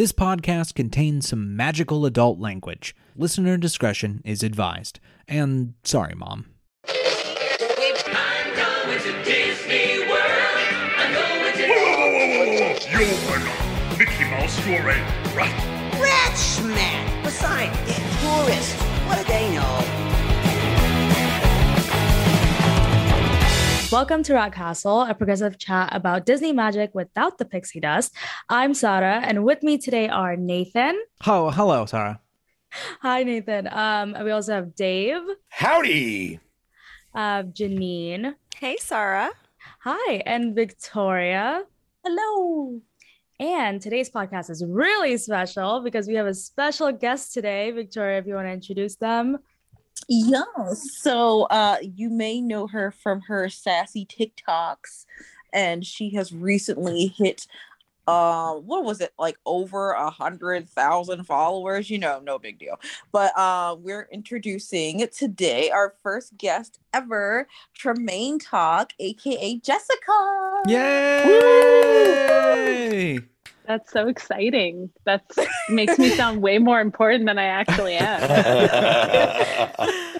This podcast contains some magical adult language. Listener discretion is advised. And sorry, Mom. Disney World. I'm going to. You're Mickey Mouse, you're a. Rat Welcome to Rat Castle, a progressive chat about Disney magic without the pixie dust. I'm Sarah, and with me today are Nathan. Oh, hello, Sarah. Hi, Nathan. Um, we also have Dave, Howdy. uh, Janine. Hey, Sarah. Hi, and Victoria. Hello. And today's podcast is really special because we have a special guest today. Victoria, if you want to introduce them. Yeah. So uh you may know her from her sassy TikToks and she has recently hit uh what was it like over a hundred thousand followers? You know no big deal. But uh we're introducing today our first guest ever tremainetok aka jessica. Yay! That's so exciting. That makes me sound way more important than I actually am.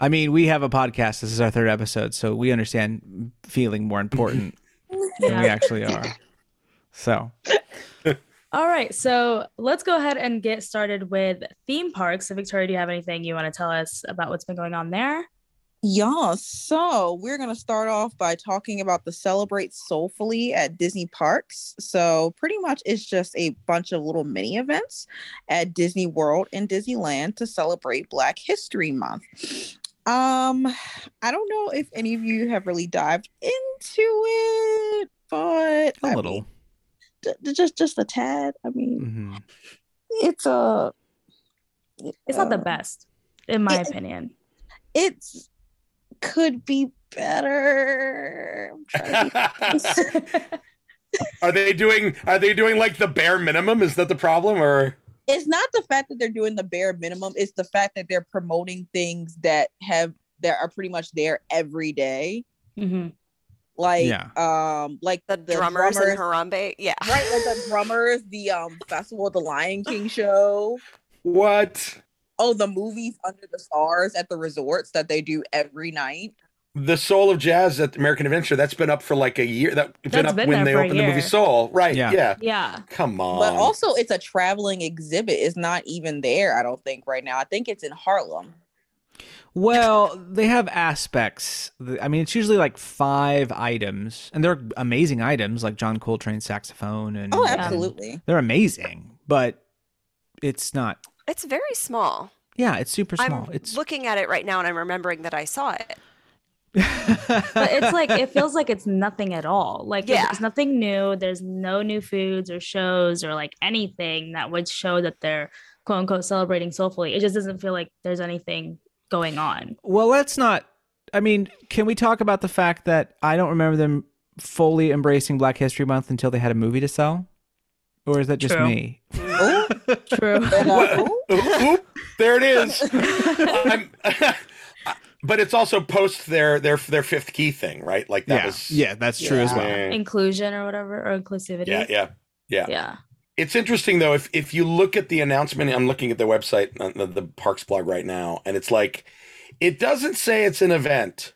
I mean, we have a podcast. This is our third episode, so we understand feeling more important than we actually are. So, All right, so let's go ahead and get started with theme parks. So, Victoria, do you have anything you want to tell us about what's been going on there? Yeah, so we're going to start off by talking about the Celebrate Soulfully at Disney Parks. So, pretty much it's just a bunch of little mini events at Disney World and Disneyland to celebrate Black History Month. Um, I don't know if any of you have really dived into it, but a I little. mean, d- d- just just a tad. I mean, Mhm. it's a It's not the uh, best, in my it- opinion. it's could be better. I'm trying to be- are they doing are they doing like the bare minimum? Is that the problem or it's not the fact that they're doing the bare minimum, it's the fact that they're promoting things that have that are pretty much there every day. hmm Like Yeah. um like The, drummers, and Harambe. Yeah. right like the drummers, the um festival of the Lion King show. what? Oh, the movies under the stars at the resorts that they do every night. The Soul of Jazz at American Adventure, that's been up for like a year. That's been That's up been when they for opened the movie. Soul. Right. Yeah. Yeah. Yeah. Come on. But also it's a traveling exhibit. It's not even there, I don't think, right now. I think it's in Harlem. Well, they have aspects. I mean, it's usually like five items, and they're amazing items, like John Coltrane's saxophone, and Oh, and absolutely. they're amazing. But it's not. It's very small. Yeah, it's super small. I'm it's looking at it right now and I'm remembering that I saw it. But it's like, it feels like it's nothing at all. Like, Yeah. there's nothing new. There's no new foods or shows or like anything that would show that they're quote unquote celebrating soulfully. It just doesn't feel like there's anything going on. Well, let's not. I mean, can we talk about the fact that I don't remember them fully embracing Black History Month until they had a movie to sell? Or is that just True. me? Oh, True. and, uh, ooh. Oop, oop, there it is. I'm- but it's also post their their their fifth key thing, right? Like that yeah, was yeah, that's true as well. Inclusion or whatever, or inclusivity. yeah, yeah, yeah. Yeah. It's interesting though. If if you look at the announcement, I'm looking at the website, uh, the, the Parks blog right now, and it's like, it doesn't say it's an event.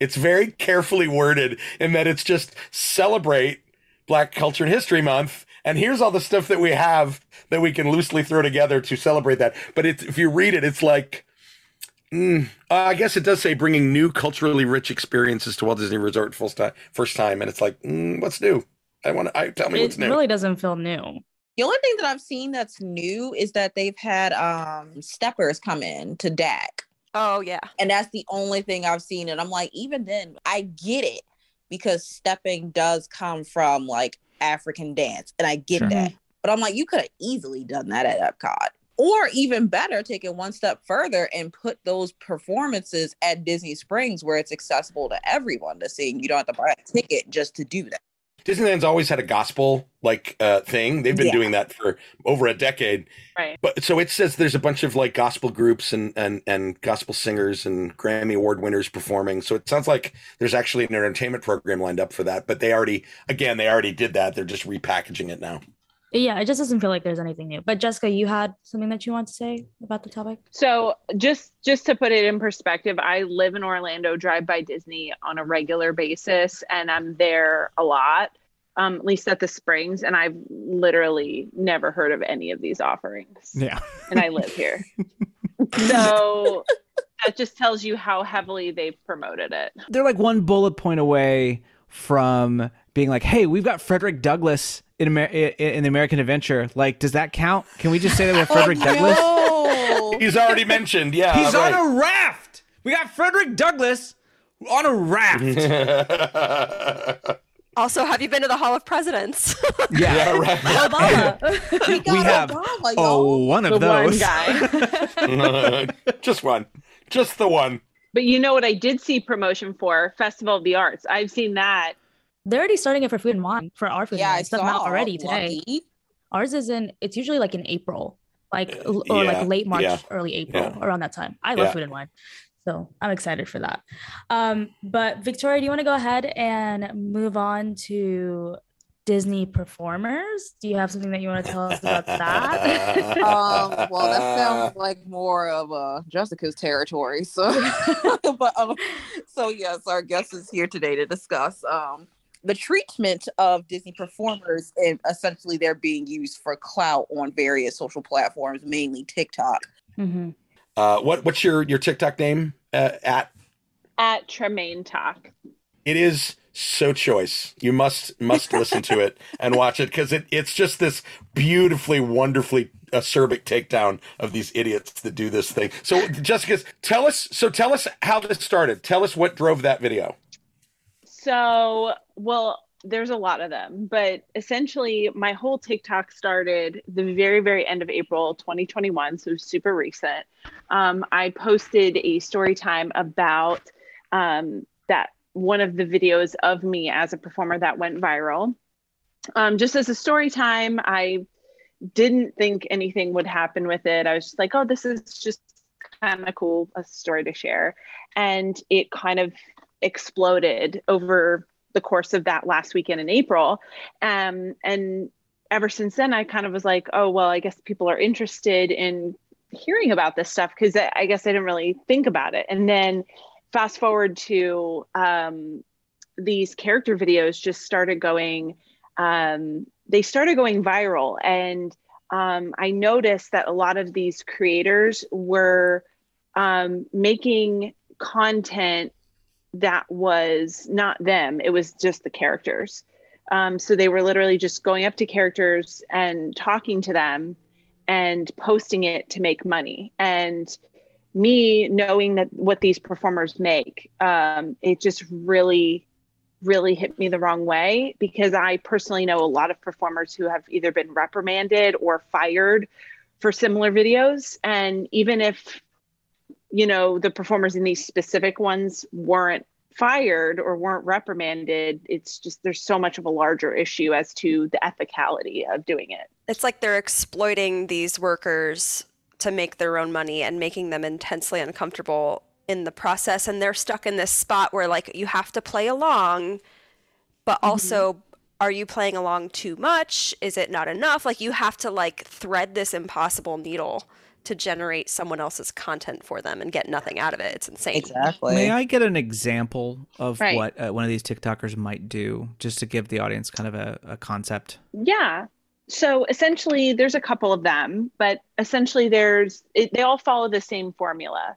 It's very carefully worded in that it's just celebrate Black Culture and History Month, and here's all the stuff that we have that we can loosely throw together to celebrate that. But it's, if you read it, it's like. Mm, uh, I guess it does say bringing new culturally rich experiences to Walt Disney Resort first time, first time, and it's like, mm, what's new? I want to. I tell me It what's new. It really doesn't feel new. The only thing that I've seen that's new is that they've had um steppers come in to DAK. Oh, yeah. And that's the only thing I've seen. And I'm like, even then, I get it because stepping does come from like African dance. And I get Sure. that. But I'm like, you could have easily done that at Epcot. Or even better, take it one step further and put those performances at Disney Springs where it's accessible to everyone to see. You don't have to buy a ticket just to do that. Disneyland's always had a gospel like uh thing. They've been Yeah. doing that for over a decade. Right. But so it says there's a bunch of like gospel groups and and and gospel singers and Grammy award winners performing. So it sounds like there's actually an entertainment program lined up for that. But they already again they already did that. They're just repackaging it now. Yeah, it just doesn't feel like there's anything new. But Jessica, you had something that you want to say about the topic? So just just to put it in perspective, I live in Orlando, drive by Disney on a regular basis, and I'm there a lot, um, at least at the Springs, and I've literally never heard of any of these offerings. Yeah. And I live here, so that just tells you how heavily they've promoted it. They're like one bullet point away from being like, "Hey, we've got Frederick Douglass in Amer- in the American Adventure." Like, does that count? Can we just say that we have oh, Frederick Douglass? No. He's already mentioned. Yeah, He's right. on a raft. We got Frederick Douglass on a raft. Also, have you been to the Hall of Presidents? yeah. yeah, right. Obama. We, got We have Obama, Oh, y'all. one The of those. one guy. just one, just the one. But you know what I did see promotion for? Festival of the Arts. I've seen that. They're already starting it for food and wine for our food Yeah, and I wine. Stuff saw out already today. Ours is in. It's usually like in April, like or yeah, like late March, yeah, early April, yeah. around that time. I love Yeah. food and wine, so I'm excited for that. Um, but Victoria, do you want to go ahead and move on to Disney performers? Do you have something that you want to tell us about that? Um, well, that sounds like more of uh, Jessica's territory. So, but um, so yes, our guest is here today to discuss um the treatment of Disney performers and essentially they're being used for clout on various social platforms, mainly TikTok. Mhm. Uh, what what's your your TikTok name uh, at? At Tremainetok. It is so choice. You must must listen to it and watch it because it, it's just this beautifully, wonderfully acerbic takedown of these idiots that do this thing. So, Jessica, tell us. So, tell us how this started. Tell us what drove that video. So, well, there's a lot of them, but essentially, my whole TikTok started the very, very end of April 2021, so super recent. Um, I posted a story time about um, that one of the videos of me as a performer that went viral. Um, just as a story time, I didn't think anything would happen with it. I was just like, oh, this is just kind of cool, a story to share. And it kind of exploded over the course of that last weekend in April. Um, and ever since then, I kind of was like, oh, well, I guess people are interested in hearing about this stuff because I guess I didn't really think about it. And then fast forward to um, these character videos just started going, um, they started going viral. And um, I noticed that a lot of these creators were um, making content that was not them it was just the characters. Um, so they were literally just going up to characters and talking to them and posting it to make money. And me knowing that what these performers make um, it just really really hit me the wrong way because i personally know a lot of performers who have either been reprimanded or fired for similar videos. And even if you know the performers in these specific ones weren't fired or weren't reprimanded. It's just there's so much of a larger issue as to the ethicality of doing it. It's like they're exploiting these workers to make their own money and making them intensely uncomfortable in the process. And they're stuck in this spot where like you have to play along but mm-hmm. also are you playing along too much? Is it not enough? Like you have to like thread this impossible needle to generate someone else's content for them and get nothing out of it it's insane Exactly. May I get an example of Right. what uh, one of these TikTokers might do, just to give the audience kind of a, a concept? Yeah. So essentially, there's a couple of them, but essentially, there's it, they all follow the same formula.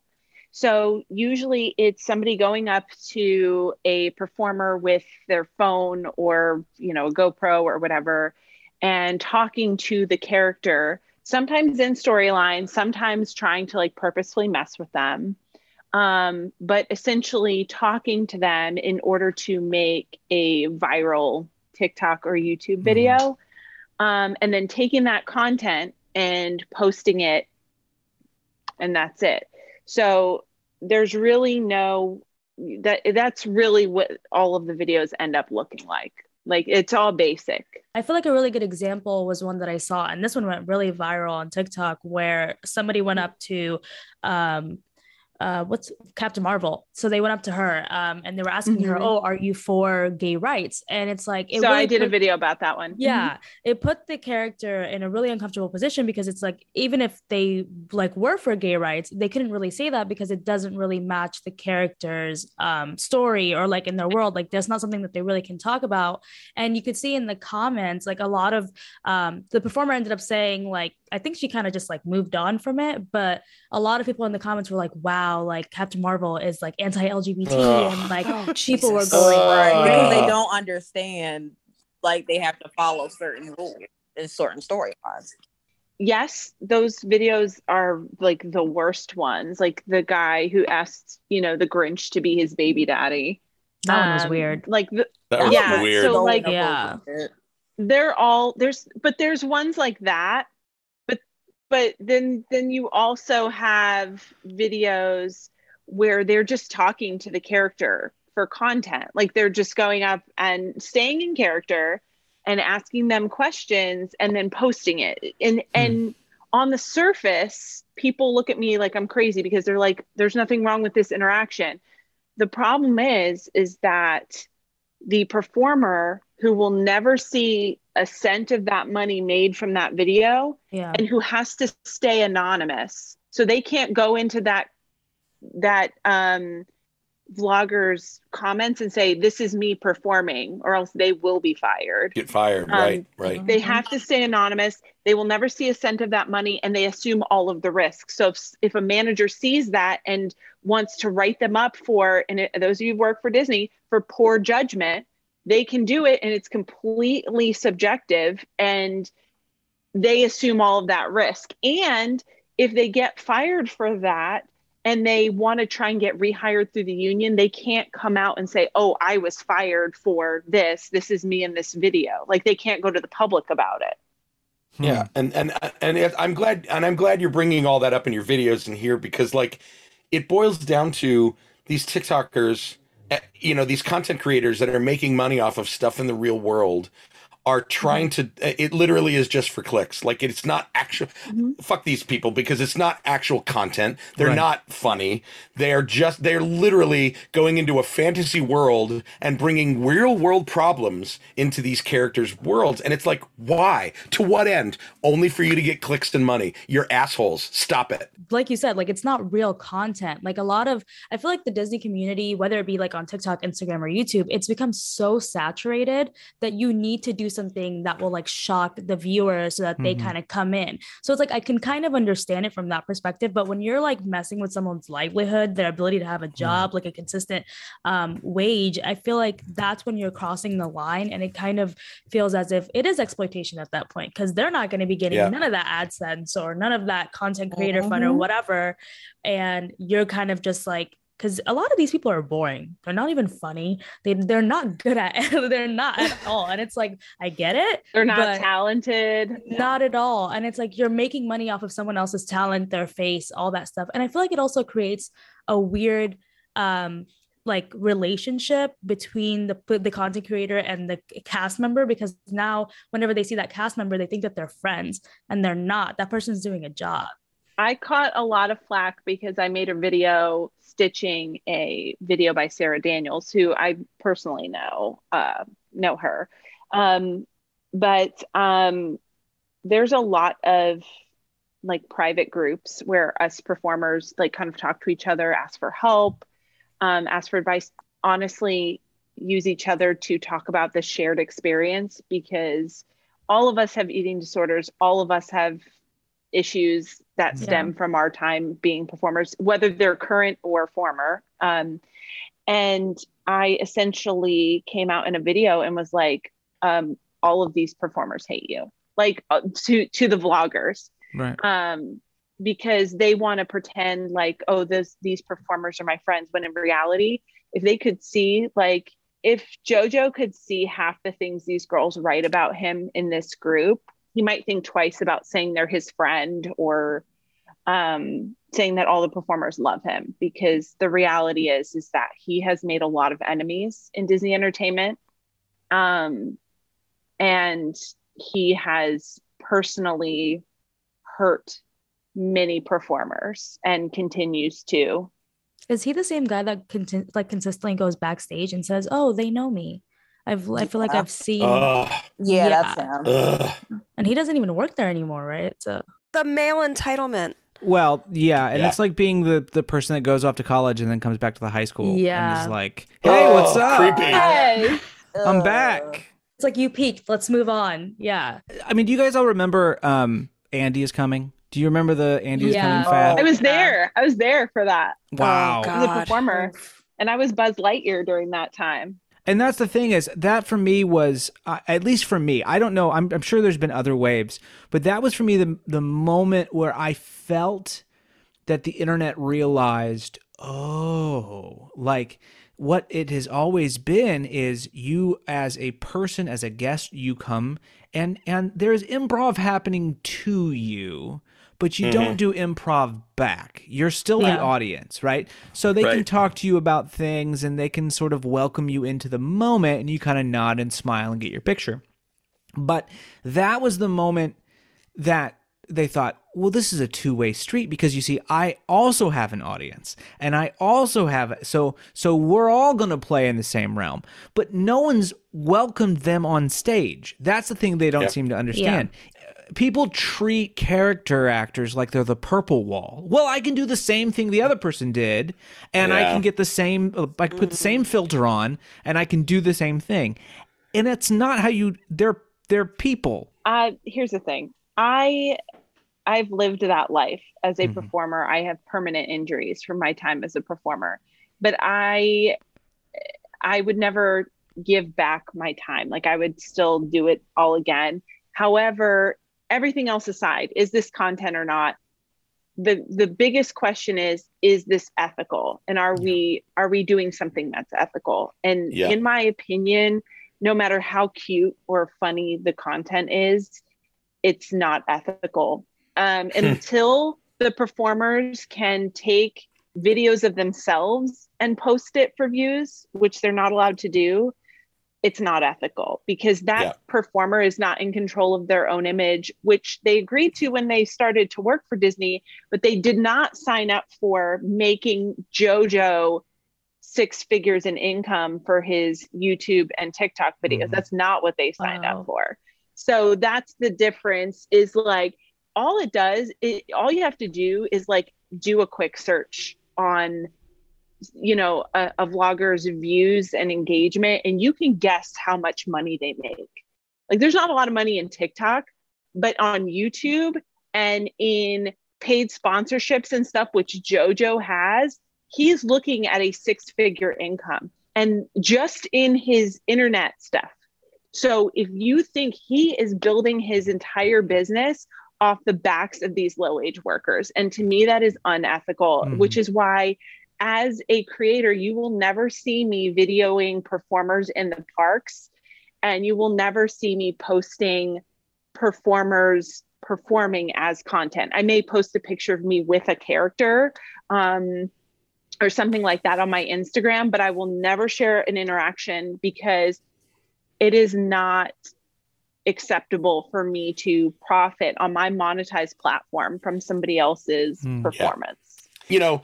So usually, it's somebody going up to a performer with their phone or you know a GoPro or whatever, and talking to the character. Sometimes in storyline, sometimes trying to like purposefully mess with them. Um, but essentially talking to them in order to make a viral TikTok or YouTube video um, and then taking that content and posting it, and that's it. So there's really no that that's really what all of the videos end up looking like. Like it's all basic. I feel like a really good example was one that I saw, and this one went really viral on TikTok, where somebody went up to um, uh what's Captain Marvel. So they went up to her um and they were asking her, Mhm. "Oh, are you for gay rights?" And it's like it so I really did a video about that one. yeah, it put the character in a really uncomfortable position because it's like even if they like were for gay rights, they couldn't really say that because it doesn't really match the character's um story or like in their world. Like that's not something that they really can talk about. And you could see in the comments, like a lot of um the performer ended up saying like I think she kind of just like moved on from it, but a lot of people in the comments were like, "Wow, like Captain Marvel is like anti-LGBT Ugh. and like Oh, people were Jesus. going right because they don't understand like they have to follow certain rules in certain storylines. yes, those videos are like the worst ones. Like the guy who asked, you know, the Grinch to be his baby daddy. That one was Um, weird. Like the, That was Yeah, weird. so, like- Yeah. they're all there's but there's ones like that but but then then you also have videos where they're just talking to the character for content. Like they're just going up and staying in character and asking them questions and then posting it. And hmm. and on the surface people look at me like i'm crazy because they're like there's nothing wrong with this interaction. The problem is is that the performer who will never see a cent of that money made from that video Yeah. and who has to stay anonymous so they can't go into that that um vlogger's comments and say this is me performing or else they will be fired Get fired. Um, right. Right. they have to stay anonymous they will never see a cent of that money and they assume all of the risk so if, if a manager sees that and wants to write them up for and it, those of you who work for disney for poor judgment they can do it and it's completely subjective and they assume all of that risk and if they get fired for that and they want to try and get rehired through the union, they can't come out and say, "Oh, I was fired for this. This is me in this video." Like they can't go to the public about it. Hmm. Yeah, and and and I'm glad, and I'm glad you're bringing all that up in your videos and here because like it boils down to these TikTokers, Eh, you know, these content creators that are making money off of stuff in the real world are trying to. eh, It literally is just for clicks. Like it's not actual. Fuck these people because it's not actual content. They're Right. not funny. They're just. They're literally going into a fantasy world and bringing real world problems into these characters' worlds. And it's like, why? To what end? Only for you to get clicks and money. You're assholes. Stop it. like you said, like it's not real content. Like a lot of, I feel like the Disney community, whether it be like on TikTok, Instagram, or YouTube, it's become so saturated that you need to do something that will like shock the viewers so that they Mhm. kind of come in. So it's like I can kind of understand it from that perspective. But when you're like messing with someone's livelihood, their ability to have a job, like a consistent um, wage, I feel like that's when you're crossing the line, and it kind of feels as if it is exploitation at that point because they're not going to be getting Yeah. none of that AdSense or none of that content creator fund or Mhm. whatever. And you're kind of just like, because a lot of these people are boring. They're not even funny. They they're not good at they're not at all. And it's like, I get it. They're not talented. Not at all. And it's like you're making money off of someone else's talent, their face, all that stuff. And I feel like it also creates a weird um like relationship between the the content creator and the cast member because now whenever they see that cast member they think that they're friends and they're not that person's doing a job I caught a lot of flack because I made a video stitching a video by Sarah Daniels, who I personally know uh, know her. Um, but um, there's a lot of like private groups where us performers like kind of talk to each other, ask for help, um, ask for advice. Honestly, use each other to talk about the shared experience because all of us have eating disorders. All of us have issues that Yeah. stem from our time being performers, whether they're current or former. Um, and I essentially came out in a video and was like, um, all of these performers hate you, like uh, to to the vloggers, Right. um, because they want to pretend like, oh, this these performers are my friends, when in reality, if they could see like if Jojo could see half the things these girls write about him in this group, he might think twice about saying they're his friend or um, saying that all the performers love him because the reality is is that he has made a lot of enemies in Disney Entertainment, um, and he has personally hurt many performers and continues to Is he the same guy that conti- like consistently goes backstage and says, "Oh, they know me"? I've I feel like Yeah. I've seen, Ugh, Yeah, that's him. ugh. and he doesn't even work there anymore, right? So The male entitlement. Well, yeah, and Yeah. it's like being the the person that goes off to college and then comes back to the high school. Yeah, and Yeah. is like, hey, what's Oh, up? creepy. Yes. I'm back. it's like you peaked. Let's move on. Yeah. I mean, do you guys all remember um Andy is coming? Do you remember the Andy is Yeah. coming fad? I was Yeah. there. I was there for that. wow. Oh, I was a performer, and I was Buzz Lightyear during that time. And that's the thing is that for me was uh, at least for me. I don't know. I'm, I'm sure there's been other waves, but that was for me the the moment where I felt that the internet realized, oh, like what it has always been is you as a person as a guest you come and and there's improv happening to you but you mm-hmm. don't do improv back. You're still the audience right? So they can talk to you about things and they can sort of welcome you into the moment and you kind of nod and smile and get your picture. But that was the moment that they thought, well, this is a two way street because you see, I also have an audience and I also have so so we're all gonna play in the same realm, but no one's welcomed them on stage. That's the thing they don't Yep. seem to understand. People treat character actors like they're the purple wall. Well, I can do the same thing the other person did, and I can get the same. I can put the same filter on, and I can do the same thing. And it's not how you. They're they're people. Uh, here's the thing. I I've lived that life as a Mhm. performer. I have permanent injuries from my time as a performer. But I I would never give back my time. Like I would still do it all again. However, everything else aside, is this content or not? The the biggest question is is this ethical? And are we are we doing something that's ethical? And Yeah. in my opinion, no matter how cute or funny the content is, it's not ethical. Um, until the performers can take videos of themselves and post it for views, which they're not allowed to do, it's not ethical because that Yeah. performer is not in control of their own image, which they agreed to when they started to work for Disney, but they did not sign up for making JoJo six figures in income for his YouTube and TikTok videos. Mhm. That's not what they signed Wow. up for. So that's the difference is like all it does it all you have to do is like do a quick search on you know a, a vlogger's views and engagement and you can guess how much money they make like there's not a lot of money in tiktok but on youtube and in paid sponsorships and stuff which jojo has he's looking at a six figure income and just in his internet stuff so if you think he is building his entire business off the backs of these low wage workers, and to me, that is unethical, Mhm. which is why, as a creator, you will never see me videoing performers in the parks, and you will never see me posting performers performing as content. I may post a picture of me with a character. Um, or something like that on my Instagram, but I will never share an interaction because it is not acceptable for me to profit on my monetized platform from somebody else's Mm. Yeah. performance. you know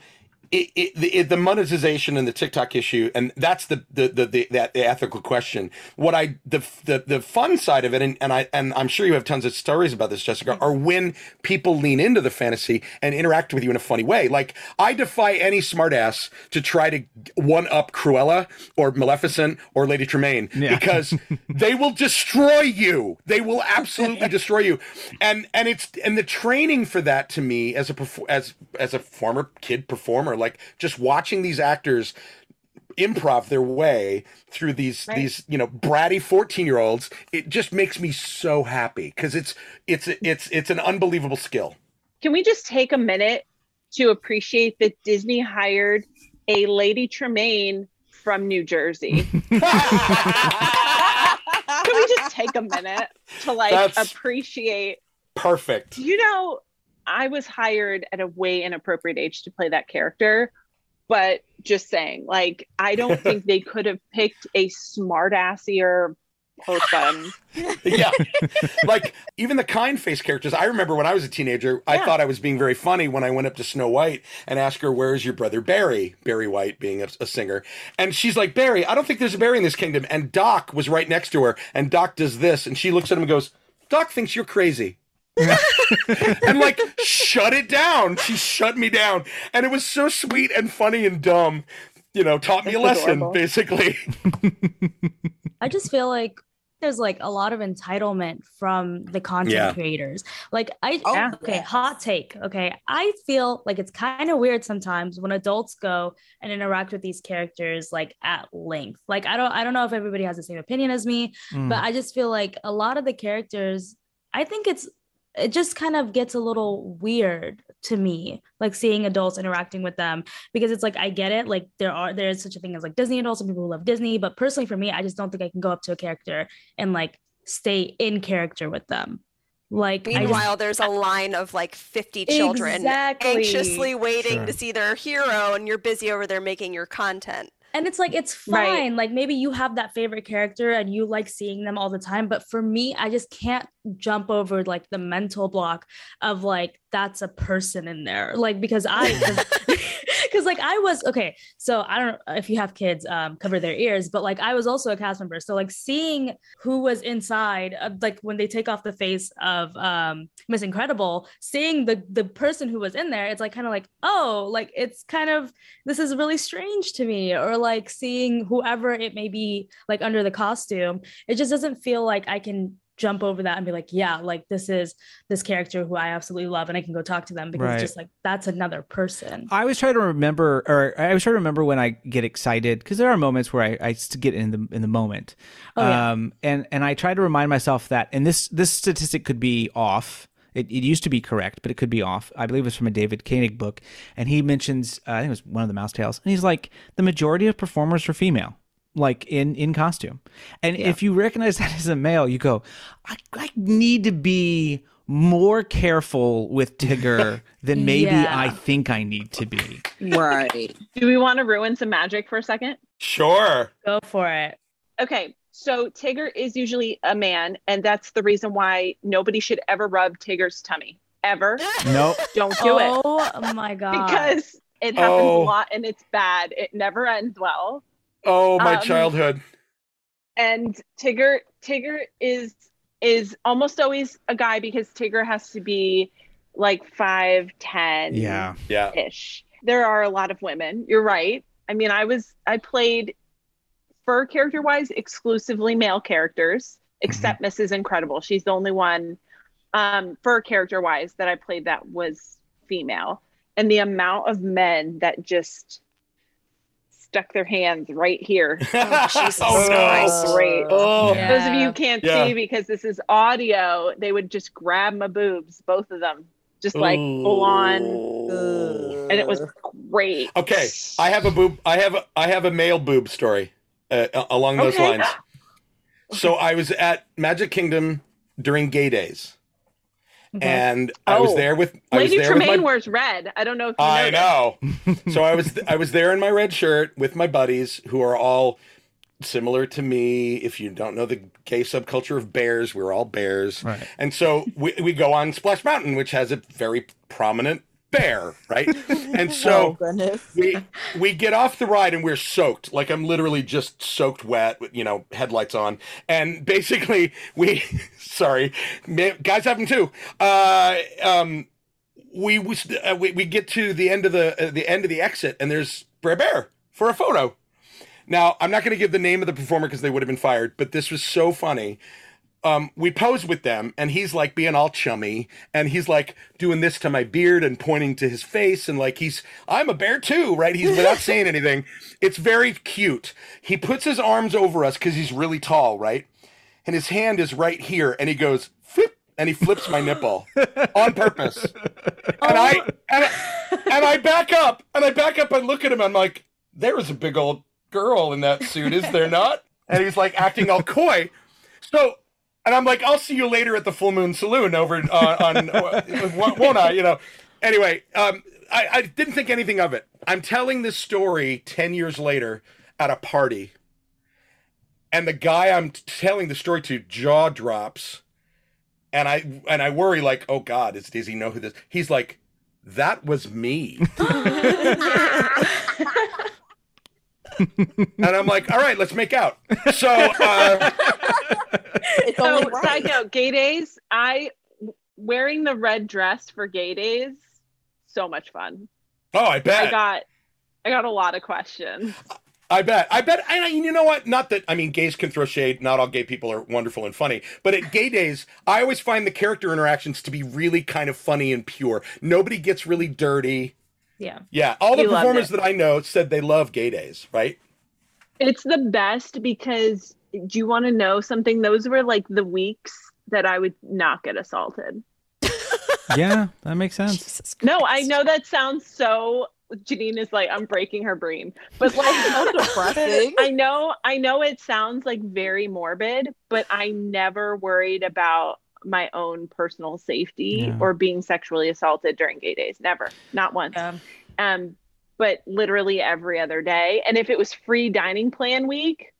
it, it, the, it, the monetization and the TikTok issue, and that's the the the, the, that, the ethical question. What I the, the the fun side of it, and, and I and I'm sure you have tons of stories about this, Jessica, are when people lean into the fantasy and interact with you in a funny way. Like I defy any smartass to try to one up Cruella or Maleficent or Lady Tremaine Yeah. because they will destroy you. They will absolutely destroy you. And and it's and the training for that to me as a as as a former kid performer, like just watching these actors improv their way through these Right. these you know bratty 14 year olds it just makes me so happy because it's it's it's it's an unbelievable skill Can we just take a minute to appreciate that Disney hired a Lady Tremaine from New Jersey? Can we just take a minute to like That's- appreciate perfect you know i was hired at a way inappropriate age to play that character but just saying like i don't think they could have picked a smart assier button. yeah. like even the kind face characters. I remember when I was a teenager, I Yeah. thought I was being very funny when I went up to Snow White and asked her, Where's your brother Barry? Barry White being a, a singer. And she's like, Barry, I don't think there's a Barry in this kingdom. And Doc was right next to her. And Doc does this. And she looks at him and goes, Doc thinks you're crazy. and like shut it down. She shut me down. And it was so sweet and funny and dumb. You know, taught me a lesson, adorable. basically. I just feel like there's like a lot of entitlement from the content Yeah. creators. Like I Oh, okay, yes. hot take. Okay. I feel like it's kind of weird sometimes when adults go and interact with these characters like at length. Like I don't I don't know if everybody has the same opinion as me, Mm. but I just feel like a lot of the characters, I think it's it just kind of gets a little weird to me, like seeing adults interacting with them because it's like I get it, like there are there is such a thing as like Disney adults and people who love Disney, but personally for me, I just don't think I can go up to a character and like stay in character with them. Like I just- Meanwhile, there's a line of like 50 children Exactly. anxiously waiting Sure. to see their hero, and you're busy over there making your content. And it's like it's Right. fine like maybe you have that favorite character and you like seeing them all the time but for me i just can't jump over like the mental block of like that's a person in there like because i because like i was okay so i don't know if you have kids um cover their ears but like i was also a cast member. So like seeing who was inside like when they take off the face of um miss incredible seeing the the person who was in there it's like kind of like oh like it's kind of this is really strange to me. Or like seeing whoever it may be like under the costume it just doesn't feel like i can jump over that and be like yeah like this is this character who i absolutely love and i can go talk to them because Right. it's just like that's another person I always try to remember, or I always try to remember when I get excited because there are moments where I, I get in the in the moment, Oh, yeah. um, and and I try to remind myself that, and this this statistic could be off. It, it used to be correct, but it could be off. I believe it's from a David Koenig book, and he mentions uh, I think it was one of the Mouse Tales, and he's like the majority of performers are female, like in in costume, and if you recognize that as a male, you go, I, I need to be more careful with Tigger than maybe Yeah. I think I need to be. Right. Do we want to ruin some magic for a second? Sure. go for it Okay, so Tigger is usually a man, and that's the reason why nobody should ever rub Tigger's tummy. Ever. Nope. Don't do it. oh my god Because it happens Oh. a lot and it's bad. It never ends well. Oh, my Um, childhood. And Tigger Tigger is is almost always a guy because Tigger has to be like five ten. Yeah. Yeah. ish. There are a lot of women. You're right. I mean, I was I played fur character wise exclusively male characters, except Mrs. Incredible. She's the only one um fur character wise that I played that was female. And the amount of men that just stuck their hands right here. Oh, Jesus Oh, no. Great. Oh. Yeah. Those of you who can't Yeah. see because this is audio, they would just grab my boobs, both of them, just like full on, and it was great. Okay, I have a boob. I have a, I have a male boob story uh, along those Okay. lines. So I was at Magic Kingdom during Gay Days, and I was Oh. there with I was Lady there with Tremaine my. wears red. I don't know if you I noticed. know. so I was I was there in my red shirt with my buddies who are all similar to me. If you don't know the gay subculture of bears, we're all bears. Right. And so we, we go on Splash Mountain, which has a very prominent bear, right? And oh so goodness. we we get off the ride and we're soaked. Like I'm literally just soaked wet, with, you know, headlights on. And basically we sorry, guys have them too. Uh um we we, uh, we we get to the end of the uh, the end of the exit and there's Brer Bear for a photo. Now, I'm not going to give the name of the performer because they would have been fired, but this was so funny. Um, we pose with them, and he's like being all chummy, and he's like doing this to my beard and pointing to his face, and like he's, I'm a bear too, right? He's without saying anything. It's very cute. He puts his arms over us because he's really tall, right? And his hand is right here, and he goes, flip, and he flips my nipple on purpose. And I, and I, and I back up, and I back up and look at him. I'm like, there is a big old girl in that suit, is there not? And he's like acting all coy. So, and I'm like, I'll see you later at the Full Moon Saloon over on, on won't won't I? You know. Anyway, um, I, I didn't think anything of it. I'm telling this story ten years later at a party, and the guy I'm telling the story to jaw drops, and I and I worry like, oh God, is, does he know who this? He's like, that was me, and I'm like, all right, let's make out. So uh, It's So, right. side note, gay days. I wearing the red dress for gay days. So much fun. oh, I bet. I got, I got a lot of questions. I bet. I bet. And I- you know what? Not that I mean, gays can throw shade. Not all gay people are wonderful and funny. But at gay days, I always find the character interactions to be really kind of funny and pure. Nobody gets really dirty. Yeah. Yeah, all the You performers that I know said they love gay days. Right? It's the best because do you want to know something? Those were like the weeks that I would not get assaulted. yeah, that makes sense. No, I know that sounds so. Janine is like, I'm breaking her brain, but like, so depressing. I know, I know it sounds like very morbid, but I never worried about my own personal safety Yeah. or being sexually assaulted during gay days. Never, not once. Yeah. Um, but literally every other day. And if it was free dining plan week,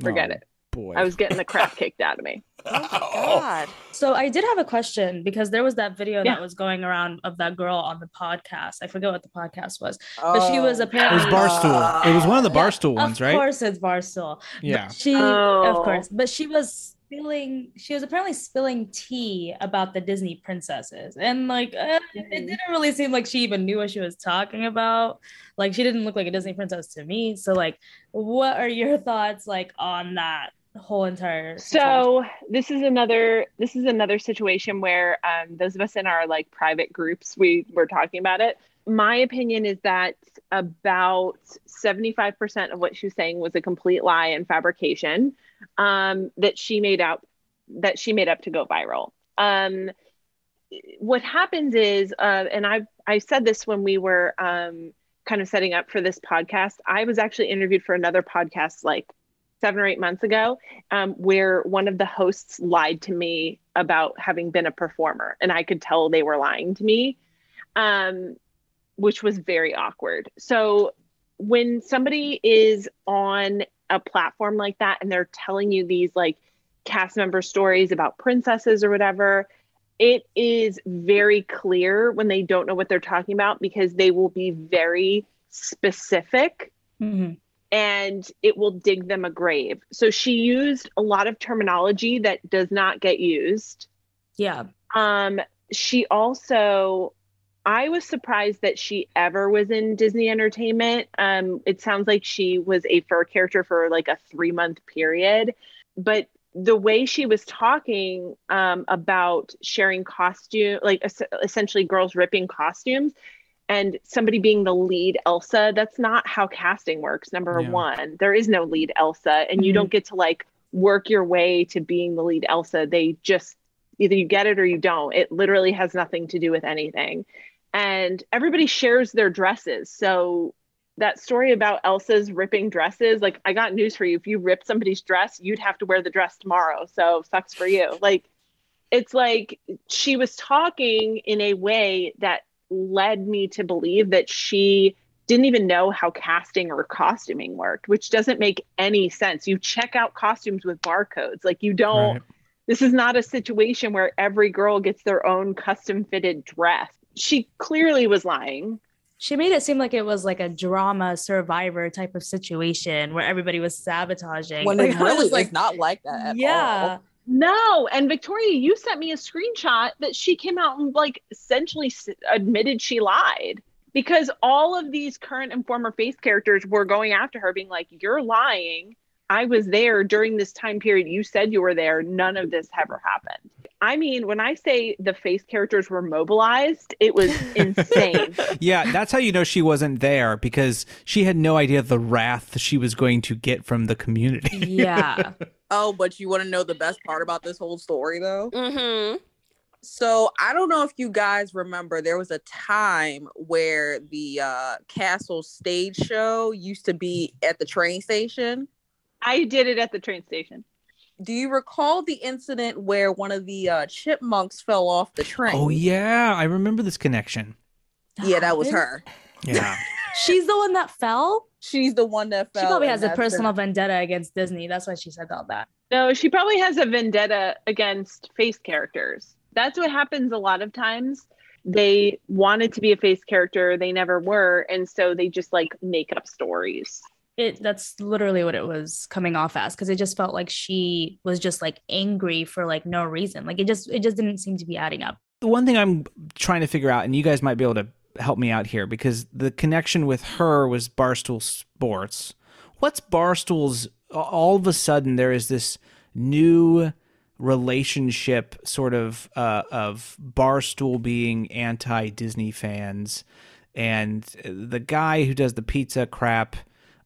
forget Oh, it. Boy. I was getting the crap kicked out of me. Oh, God. So I did have a question because there was that video Yeah. that was going around of that girl on the podcast. I forget what the podcast was, but she was Oh. it apparently was Barstool. It was one of the Yeah, Barstool ones, right? Of course, it's Barstool. But Yeah. she, Oh. of course, but she was spilling. She was apparently spilling tea about the Disney princesses, and like uh, it didn't really seem like she even knew what she was talking about. Like she didn't look like a Disney princess to me. So like, what are your thoughts like on that whole entire? situation? So this is another this is another situation where um, those of us in our like private groups we were talking about it. My opinion is that about 75% of what she was saying was a complete lie and fabrication um, that she made out that she made up to go viral. Um, what happens is, uh, and I I said this when we were um, kind of setting up for this podcast. I was actually interviewed for another podcast like seven or eight months ago, um, where one of the hosts lied to me about having been a performer, and I could tell they were lying to me, um, which was very awkward. So when somebody is on a platform like that and they're telling you these like cast member stories about princesses or whatever, it is very clear when they don't know what they're talking about because they will be very specific Mhm. and it will dig them a grave. So she used a lot of terminology that does not get used. yeah, Um, she also, I was surprised that she ever was in Disney Entertainment. Um, it sounds like she was a fur character for like a three month period, but the way she was talking um, about sharing costume, like es- essentially girls ripping costumes, and somebody being the lead Elsa, that's not how casting works. Number Yeah. one, there is no lead Elsa, and you Mhm. don't get to like work your way to being the lead Elsa. They just either you get it or you don't. It literally has nothing to do with anything. And everybody shares their dresses. So that story about Elsa's ripping dresses, like I got news for you. If you ripped somebody's dress, you'd have to wear the dress tomorrow. So sucks for you. Like it's like she was talking in a way that led me to believe that she didn't even know how casting or costuming worked, which doesn't make any sense. You check out costumes with barcodes. Like you don't Right. this is not a situation where every girl gets their own custom fitted dress. She clearly was lying. she made it seem like it was like a drama survivor type of situation where everybody was sabotaging. when Like, it I was like, is not like that at yeah. all. No, and Victoria, you sent me a screenshot that she came out and like essentially admitted she lied because all of these current and former face characters were going after her, being like, "You're lying. I was there during this time period. You said you were there. None of this ever happened." I mean, when I say the face characters were mobilized, it was insane. Yeah, that's how you know she wasn't there because she had no idea the wrath she was going to get from the community. Yeah. Oh, but you want to know the best part about this whole story, though? Mm-hmm. So I don't know if you guys remember, there was a time where the uh, Castle stage show used to be at the train station. I did it at the train station. Do you recall the incident where one of the uh, chipmunks fell off the train? Oh yeah, I remember this connection. yeah, that was her. Yeah. She's the one that fell. She's the one that fell. She probably has a that's her- personal vendetta against Disney. That's why she said all that. No, she probably has a vendetta against face characters. That's what happens a lot of times. They wanted to be a face character, they never were, and so they just like make up stories. It that's literally what it was coming off as because it just felt like she was just like angry for like no reason. Like it just it just didn't seem to be adding up. the one thing I'm trying to figure out, and you guys might be able to help me out here, because the connection with her was Barstool Sports. What's Barstool's? All of a sudden, there is this new relationship, sort of, uh, of Barstool being anti Disney fans, and the guy who does the pizza crap.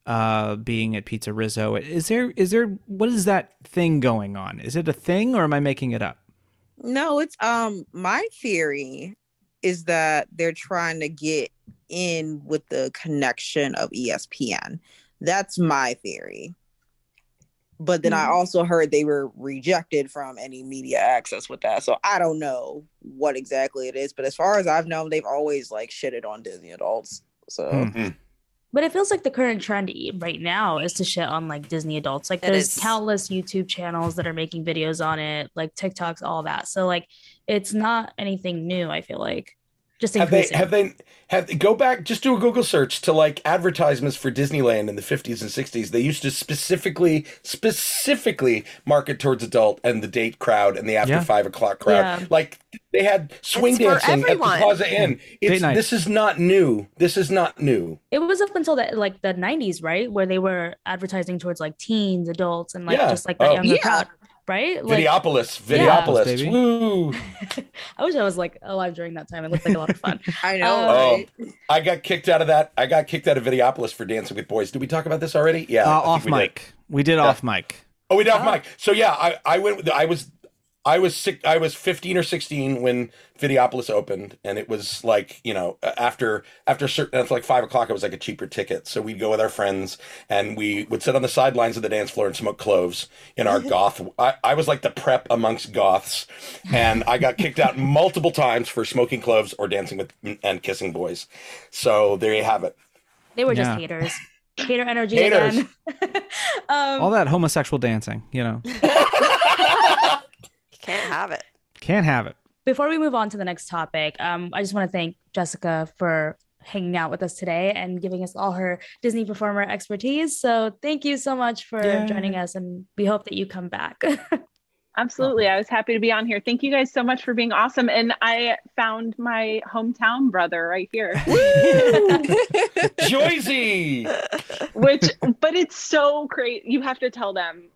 Uh, being at Pizza Rizzo, is there is there what is that thing going on? Is it a thing or am I making it up? No, it's um my theory is that they're trying to get in with the connection of ESPN. That's my theory. But then I also heard they were rejected from any media access with that. So I don't know what exactly it is, but as far as I've known, they've always like shitted on Disney adults. So Hmm. But it feels like the current trend right now is to shit on like Disney adults. Like It there's is. countless YouTube channels that are making videos on it, like TikToks, all that. So like it's not anything new, I feel like. Just Have they have they have go back just do a Google search to like advertisements for Disneyland in the 50s and 60s. They used to specifically specifically market towards adult and the date crowd and the after Yeah. five o'clock crowd. Yeah. Like they had swing It's for dancing at the. Plaza Inn. It's this is not new. This is not new. it was up until the like the 90s, right? Where they were advertising towards like teens, adults, and like Yeah. just like that Oh. younger Yeah. crowd, right? Like, Videopolis, Yeah. Videopolis. Baby. Woo! I wish I was like alive during that time. It looked like a lot of fun. I know, Um, Oh. I got kicked out of that. I got kicked out of Videopolis for Dancing with Boys. Did we talk about this already? Yeah, Uh, off we did. mic. We did off mic. Oh, we did off mic. So yeah, I, I went. I was, I was sick. I was fifteen or sixteen when Videopolis opened, and it was like you know after after certain after like five o'clock, it was like a cheaper ticket. So we'd go with our friends, and we would sit on the sidelines of the dance floor and smoke cloves in our goth. I, I was like the prep amongst goths, and I got kicked out multiple times for smoking cloves or dancing with and kissing boys. So there you have it. They were just Yeah. haters. Hater energy Haters. again. um, All that homosexual dancing, you know, Can't have it. can't have it. before we move on to the next topic, um, I just want to thank Jessica for hanging out with us today and giving us all her Disney performer expertise. So thank you so much for Yeah. joining us, and we hope that you come back. Absolutely. I was happy to be on here. Thank you guys so much for being awesome. And I found my hometown brother right here. Joyzy. Which but it's so great. You have to tell them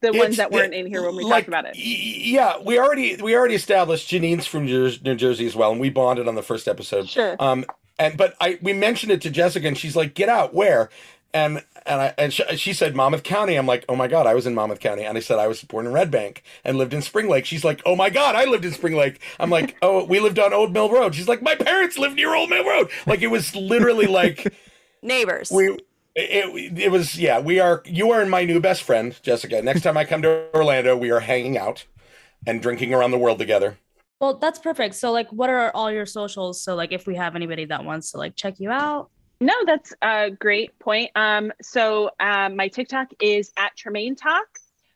the ones that weren't in here when we like, talked about it. Yeah, we already we already established Janine's from New Jersey as well, and we bonded on the first episode. Sure. Um, and but I we mentioned it to Jessica, and she's like, "Get out, where?" And and I and she, she said Monmouth County. I'm like, "Oh my god, I was in Monmouth County." And I said I was born in Red Bank and lived in Spring Lake. She's like, "Oh my god, I lived in Spring Lake." I'm like, "Oh, we lived on Old Mill Road." She's like, "My parents lived near Old Mill Road." Like it was literally like Neighbors. we it, it was yeah we are you are my new best friend jessica next time i come to orlando we are hanging out and drinking around the world together well, that's perfect. So, like, what are all your socials? So, like, if we have anybody that wants to like check you out, No, that's a great point. Um, so um, my TikTok is at Tremainetok.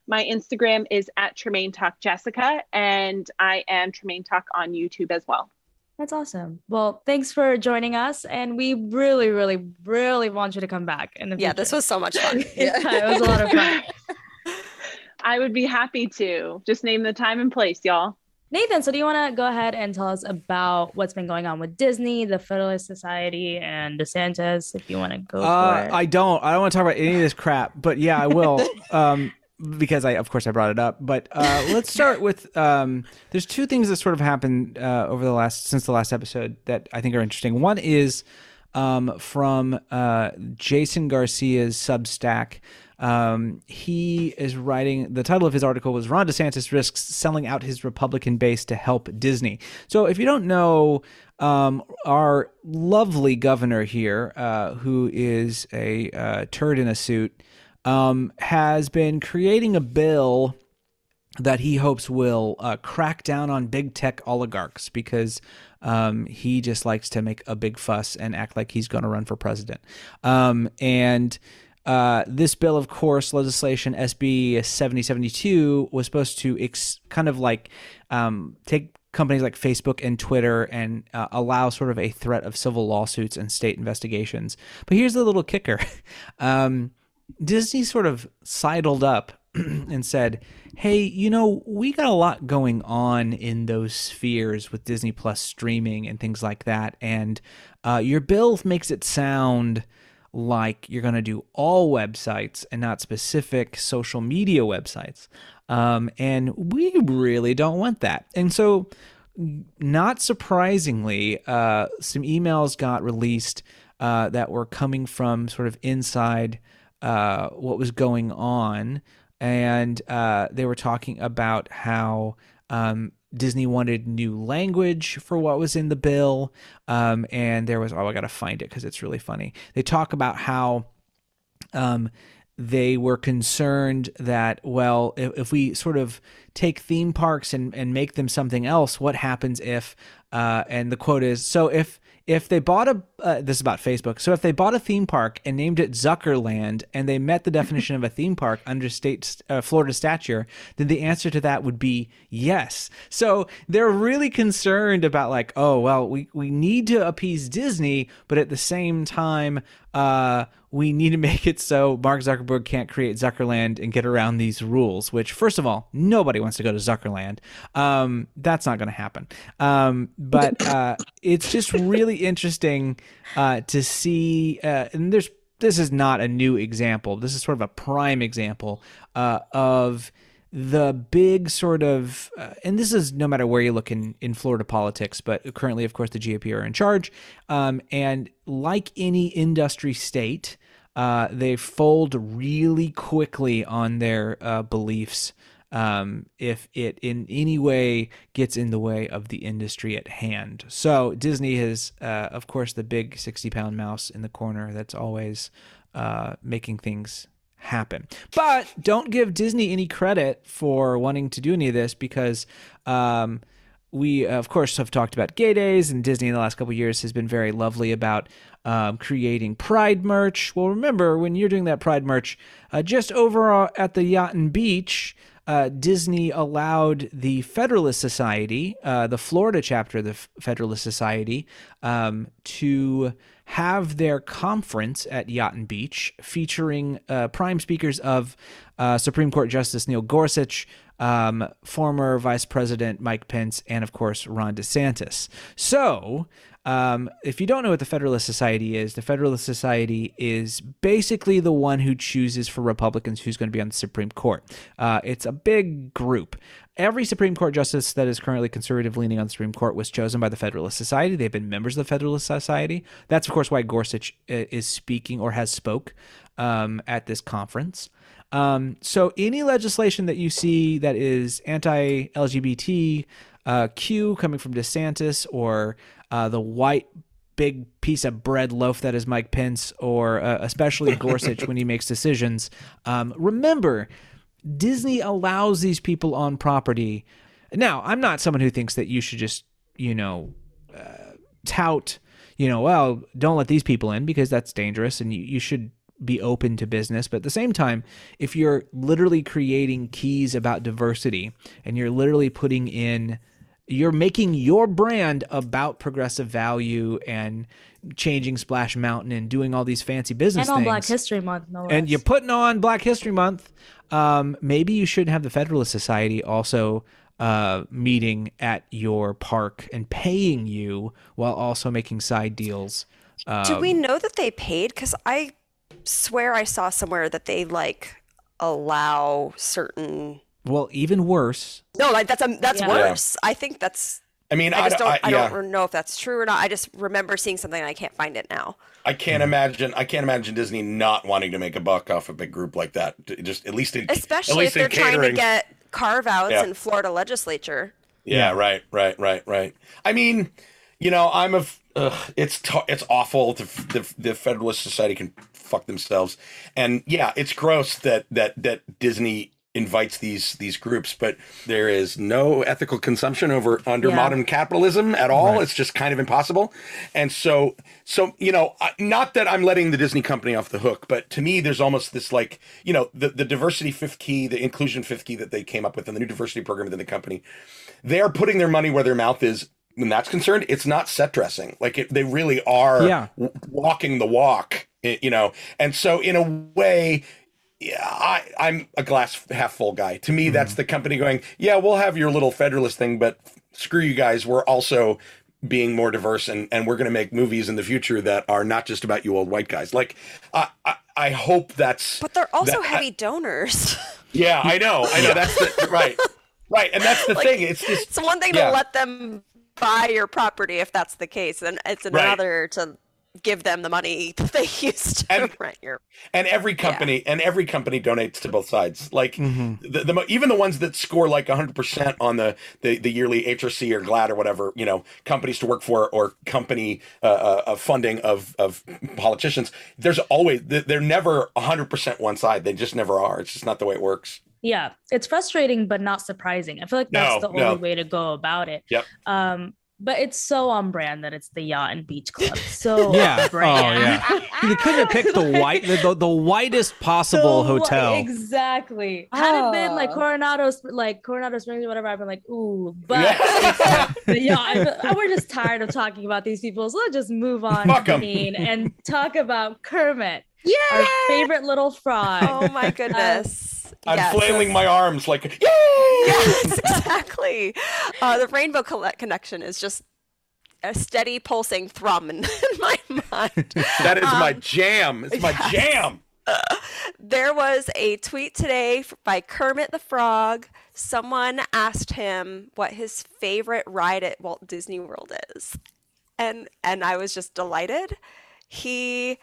My Instagram is at Tremainetok Jessica, and I am Tremainetok on YouTube as well. That's awesome. Well, thanks for joining us, and we really, really, really want you to come back. In the yeah, this was so much fun. yeah, it was a lot of fun. I would be happy to just name the time and place, y'all. Nathan, so do you want to go ahead and tell us about what's been going on with Disney, the Federalist Society, and DeSantis? If you want to go Uh, for it. I don't. I don't want to talk about any of this crap, but yeah, I will. um, because I, of course, I brought it up. But uh, let's start with. Um, there's two things that sort of happened uh, over the last since the last episode that I think are interesting. One is um, from uh, Jason Garcia's Substack. Um, he is writing. The title of his article was "Ron DeSantis risks selling out his Republican base to help Disney." So, if you don't know, um, our lovely governor here, uh, who is a uh, turd in a suit, um, has been creating a bill that he hopes will uh, crack down on big tech oligarchs because um, he just likes to make a big fuss and act like he's going to run for president. Um, and uh, this bill, of course, legislation SB 7072 was supposed to ex- kind of like um, take companies like Facebook and Twitter and uh, allow sort of a threat of civil lawsuits and state investigations. But here's the little kicker um, Disney sort of sidled up and said, "Hey, you know, we got a lot going on in those spheres with Disney Plus streaming and things like that, and uh, your bill makes it sound." like you're going to do all websites and not specific social media websites. Um, and we really don't want that. And so, not surprisingly, uh, some emails got released uh, that were coming from sort of inside uh, what was going on. And uh, they were talking about how um, Disney wanted new language for what was in the bill. Um, and there was, oh, I got to find it because it's really funny. They talk about how um, they were concerned that, well, if, if we sort of take theme parks and, and make them something else, what happens if, uh, and the quote is, so if, if they bought a uh, this is about Facebook. So if they bought a theme park and named it Zuckerland and they met the definition of a theme park under state uh, Florida stature, then the answer to that would be yes. So they're really concerned about like, oh well, we we need to appease Disney, but at the same time, uh, we need to make it so Mark Zuckerberg can't create Zuckerland and get around these rules. Which, first of all, nobody wants to go to Zuckerland. Um, that's not going to happen. Um, but uh, it's just really interesting uh, to see. Uh, and there's this is not a new example. This is sort of a prime example uh, of the big sort of, uh, and this is no matter where you look in, in Florida politics, but currently, of course, the GOP are in charge. Um, and like any industry state, uh, they fold really quickly on their uh, beliefs um, if it in any way gets in the way of the industry at hand. So Disney is, uh, of course, the big 60 pound mouse in the corner that's always uh, making things happen. But don't give Disney any credit for wanting to do any of this because. Um, we of course have talked about gay days and disney in the last couple years has been very lovely about um, creating pride merch well remember when you're doing that pride merch uh, just over uh, at the yacht and beach uh, Disney allowed the Federalist Society, uh, the Florida chapter of the Federalist Society, um, to have their conference at Yacht and Beach featuring uh, prime speakers of uh, Supreme Court Justice Neil Gorsuch, um, former Vice President Mike Pence, and of course Ron DeSantis. So, um, if you don't know what the Federalist Society is, the Federalist Society is basically the one who chooses for Republicans who's going to be on the Supreme Court. Uh, it's a big group. Every Supreme Court justice that is currently conservative leaning on the Supreme Court was chosen by the Federalist Society. They've been members of the Federalist Society. That's, of course, why Gorsuch uh, is speaking or has spoke um, at this conference. Um, so any legislation that you see that is anti-LGBT uh, Q coming from DeSantis or uh, the white big piece of bread loaf that is Mike Pence or uh, especially Gorsuch when he makes decisions. Um, remember, Disney allows these people on property. Now, I'm not someone who thinks that you should just, you know, uh, tout, you know, well, don't let these people in because that's dangerous and you, you should be open to business. But at the same time, if you're literally creating keys about diversity and you're literally putting in, you're making your brand about progressive value and changing Splash Mountain and doing all these fancy business and on things. Black History Month, no and less. you're putting on Black History Month. Um, maybe you shouldn't have the Federalist Society also uh, meeting at your park and paying you while also making side deals. Do we Um, know that they paid? Because I swear I saw somewhere that they like allow certain. Well, even worse. No, like that's a, that's Yeah. worse. I think that's. I mean, I just don't. I, I, yeah. don't know if that's true or not. I just remember seeing something and I can't find it now. I can't imagine. I can't imagine Disney not wanting to make a buck off a big group like that. Just at least in, at Especially least if they're in trying to get carve outs Yeah. in Florida legislature. Yeah, right, right, right, right. I mean, you know, I'm a. f- Ugh, it's t- it's awful. The, the the Federalist Society can fuck themselves, and yeah, it's gross that that that Disney invites these these groups, but there is no ethical consumption over under Yeah. modern capitalism at all. Right. It's just kind of impossible. And so so you know, not that I'm letting the Disney company off the hook, but to me there's almost this like, you know, the the diversity fifth key, the inclusion fifth key that they came up with in the new diversity program within the company. They are putting their money where their mouth is when that's concerned. It's not set dressing. Like it, they really are Yeah. w- walking the walk, i- you know. And so in a way, yeah, I, I'm a glass half full guy. To me, that's mm-hmm. the company going, yeah, we'll have your little federalist thing, but screw you guys. We're also being more diverse and, and we're going to make movies in the future that are not just about you old white guys. Like, I, I, I hope that's. But they're also that- heavy donors. Yeah, I know. I know. That's the, right. Right. And that's the Like, thing. It's just. it's one thing Yeah. to let them buy your property if that's the case, and it's Right. another to give them the money that they used to And- rent your. and every company and every company donates to both sides like Mm-hmm. the, the even the ones that score like 100% on the, the the yearly hrc or GLAAD or whatever you know companies to work for or company uh, uh, uh, funding of of politicians there's always they're never 100% one side they just never are it's just not the way it works Yeah, it's frustrating but not surprising. I feel like that's No, the no. only way to go about it. Yep. Um, but it's so on brand that it's the yacht and beach club. So Yeah. on Oh yeah. You couldn't have picked the white, the, the, the whitest possible So, hotel. Exactly. Had it been like Ah. Coronado, like Coronado Springs or whatever, I've been like, ooh, but Yeah. but yeah, I, I- we're just tired of talking about these people. So let's just move on, Fuck 'em. Dean, and talk about Kermit, Yeah. our favorite little frog. Oh my goodness! i'm Yes. flailing my arms like yay Yes, exactly. Uh, the Rainbow Colle- Connection is just a steady pulsing thrum in, in my mind. that is my Um, jam it's my yes. jam There was a tweet today by Kermit the Frog. Someone asked him what his favorite ride at Walt Disney World is. And and I was just delighted. He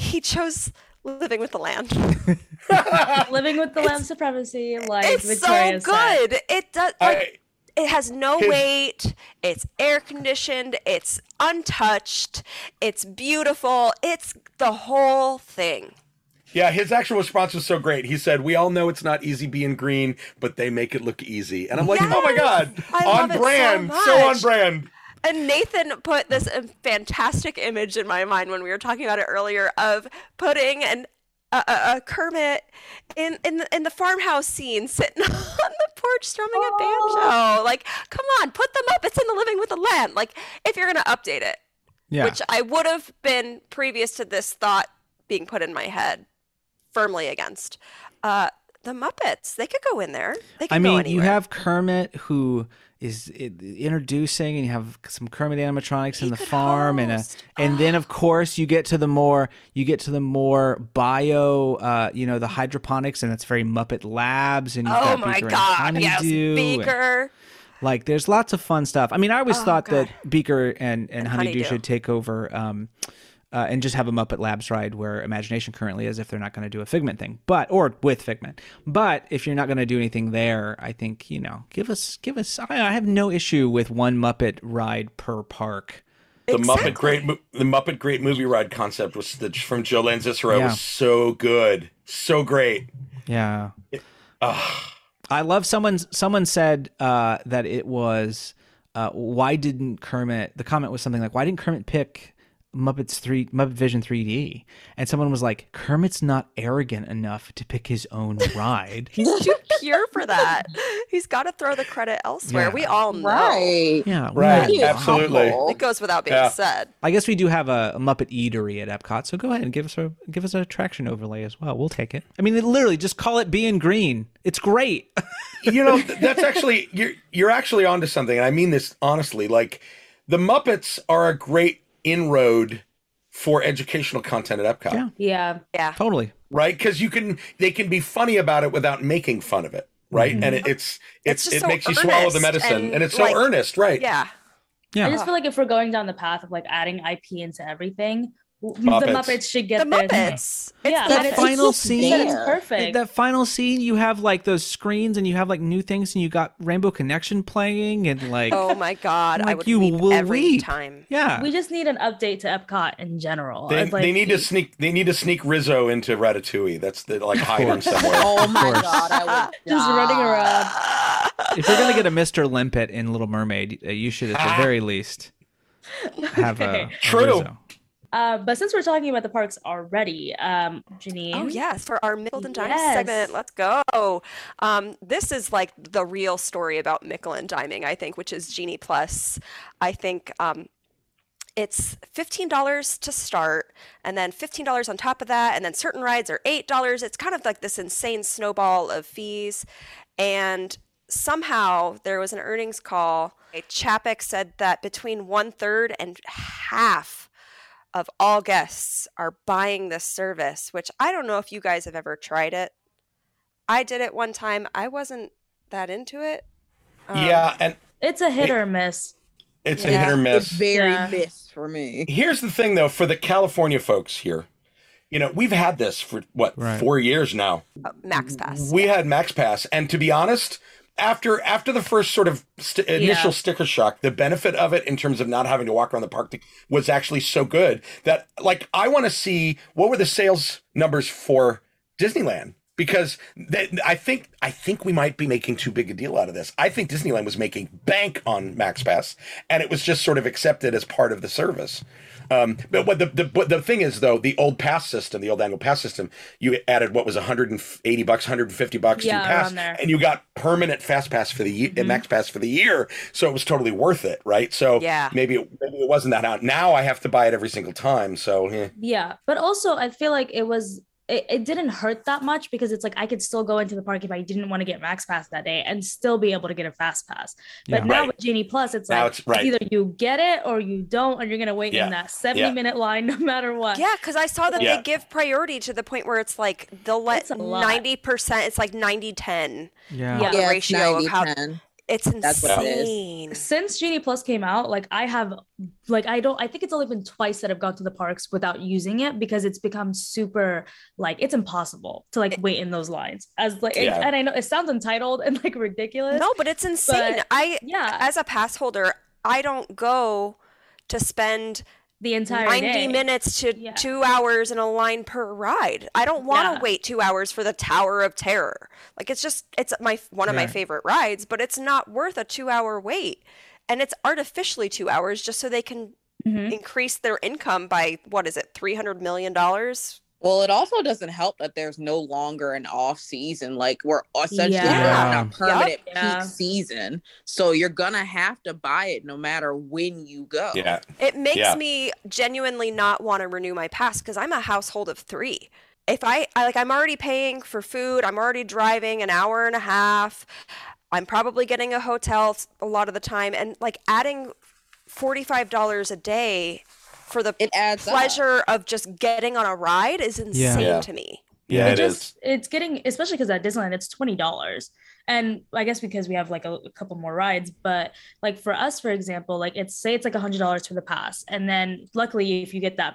he chose living with the land. Living with the land supremacy, like it's Victoria so said. good. It does like I, it has no His- weight. It's air conditioned. It's untouched. It's beautiful. It's the whole thing. Yeah, his actual response was so great. He said, "We all know it's not easy being green, but they make it look easy." And I'm like, "Oh my god, I on love it so brand, so, on brand." And Nathan put this fantastic image in my mind when we were talking about it earlier of putting an a, a, a Kermit in in the, in the farmhouse scene, sitting on the porch strumming a banjo. Like, come on, put them up. It's in the Living with the Land. Like, if you're gonna update it, yeah. which I would have been previous to this thought being put in my head, firmly against. Uh, the Muppets, they could go in there. They could I mean, you have Kermit who is i- introducing, and you have some Kermit animatronics He in the farm, and a, host. and then of course you get to the more you get to the more bio, uh, you know, the hydroponics, and it's very Muppet Labs, and you've Oh got my Beaker and God! Yes, Honeydew, and- Beaker. Like, there's lots of fun stuff. I mean, I always Oh, thought God. that Beaker and, and, And Honeydew, Honeydew. should take over um, uh, and just have a Muppet Labs ride where Imagination currently is if they're not going to do a Figment thing, but or with Figment. But if you're not going to do anything there, I think you know, give us give us. I, I have no issue with one Muppet ride per park. The Exactly. Muppet Great the Muppet Great Movie Ride concept was the, from Joe Lanzisero Yeah. was so good, so great. Yeah. Ah, I love someone. Someone said uh, that it was. Uh, why didn't Kermit? The comment was something like, "Why didn't Kermit pick Muppets three Muppet Vision 3D?" And someone was like, "Kermit's not arrogant enough to pick his own ride." He's too pure for that. He's got to throw the credit elsewhere. Yeah. We all know. Right. yeah, Right. we He know. is absolutely. It goes without being Yeah. said. I guess we do have a, a Muppet Eatery at Epcot, so go ahead and give us a give us a attraction overlay as well. We'll take it. I mean, it literally just call it being green. It's great. you know, that's actually you're you're actually onto something, and I mean this honestly. Like, the Muppets are a great inroad for educational content at Epcot. Yeah. Yeah. Yeah. totally. right? Because you can they can be funny about it without making fun of it, right? Mm-hmm. And it, it's It's it's, it so makes you swallow the medicine, and, and, it's so like, earnest, right? Yeah. Yeah. I just feel like if we're going down the path of like adding IP into everything, the Muppets. Muppets should get the their Muppets. Yeah, the and that final just scene That it's perfect. that final scene you have like those screens and you have like new things and you got rainbow connection playing and like Oh my god, I Like, would you will every weep. time. yeah we just need an update to Epcot in general. They, like- they need to sneak. They need to sneak Rizzo into Ratatouille. That's the, like hiding somewhere. Oh my god, I would Just running around. if you're gonna get a Mr. Limpet in Little Mermaid, uh, you should at the very least have a, a True. Rizzo. Uh, but since we're talking about the parks already, um, Janine. Oh yes, for our Mickle and Dime Yes. segment, let's go. Um, this is like the real story about Mickle and Diming, I think, which is Genie Plus. I think um, it's fifteen dollars to start, and then fifteen dollars on top of that, and then certain rides are eight dollars. It's kind of like this insane snowball of fees, and somehow there was an earnings call. Chapek said that between one third and half of all guests are buying this service, which I don't know if you guys have ever tried it. I did it one time. I wasn't that into it. Um, yeah, and It's a hit It- or miss. it's a hit or miss. It's very Yeah. miss for me. Here's the thing, though, for the California folks here, you know, we've had this for what Right. four years now. uh, Max Pass. We had Max Pass, and to be honest, after after the first sort of st- initial Yeah. sticker shock, the benefit of it in terms of not having to walk around the park to- was actually so good that like I want to see what were the sales numbers for Disneyland because they, I think I think we might be making too big a deal out of this. I think Disneyland was making bank on Max Pass, and it was just sort of accepted as part of the service. Um, but what the, the but the thing is though, the old pass system, the old annual pass system, you added what was 180 bucks, 150 bucks Yeah, to pass, and you got permanent fast pass for the year, max pass for the year, so it was totally worth it, right? So Yeah. maybe it, maybe it wasn't that out. Now I have to buy it every single time, so eh. Yeah, but also I feel like it was it, it didn't hurt that much because it's like I could still go into the park if I didn't want to get Max Pass that day and still be able to get a Fast Pass. But Yeah. now Right. with Genie Plus, it's Now like it's- it's right. either you get it or you don't, and you're gonna wait Yeah. in that 70 Yeah. minute line no matter what. Yeah, because I saw that Yeah. they give priority to the point where it's like they'll let It's a lot. ninety percent. It's like 90-10. Yeah. Yeah. The Yeah, it's ratio of how 90-10. It's That's what it is. insane. Since Genie Plus came out, like I have like I don't I think it's only been twice that I've gone to the parks without using it because it's become super like it's impossible to like wait in those lines. As like Yeah. and I know it sounds entitled and like ridiculous. No, but it's insane. But- I yeah. as a pass holder, I don't go to spend the entire 90 day. minutes to Yeah. two hours in a line per ride. I don't want to Yeah. wait two hours for the Tower of Terror. Like it's just it's my one of my favorite rides, but it's not worth a two hour wait. And it's artificially two hours just so they can Mhm. increase their income by what is it, three hundred million dollars? Well, it also doesn't help that there's no longer an off season. Like we're essentially Yeah. we're a permanent Yeah. peak season, so you're gonna have to buy it no matter when you go. yeah, It makes Yeah. me genuinely not want to renew my pass because I'm a household of three. If I, I like, I'm already paying for food. I'm already driving an hour and a half. I'm probably getting a hotel a lot of the time, and like adding forty-five dollars a day for the It adds up. pleasure of just getting on a ride is insane Yeah. to me. yeah, it it is. just it's getting especially because at disneyland it's $20 and i guess because we have like a, a couple more rides but like for us for example like it's say it's like a $100 for the pass and then luckily if you get that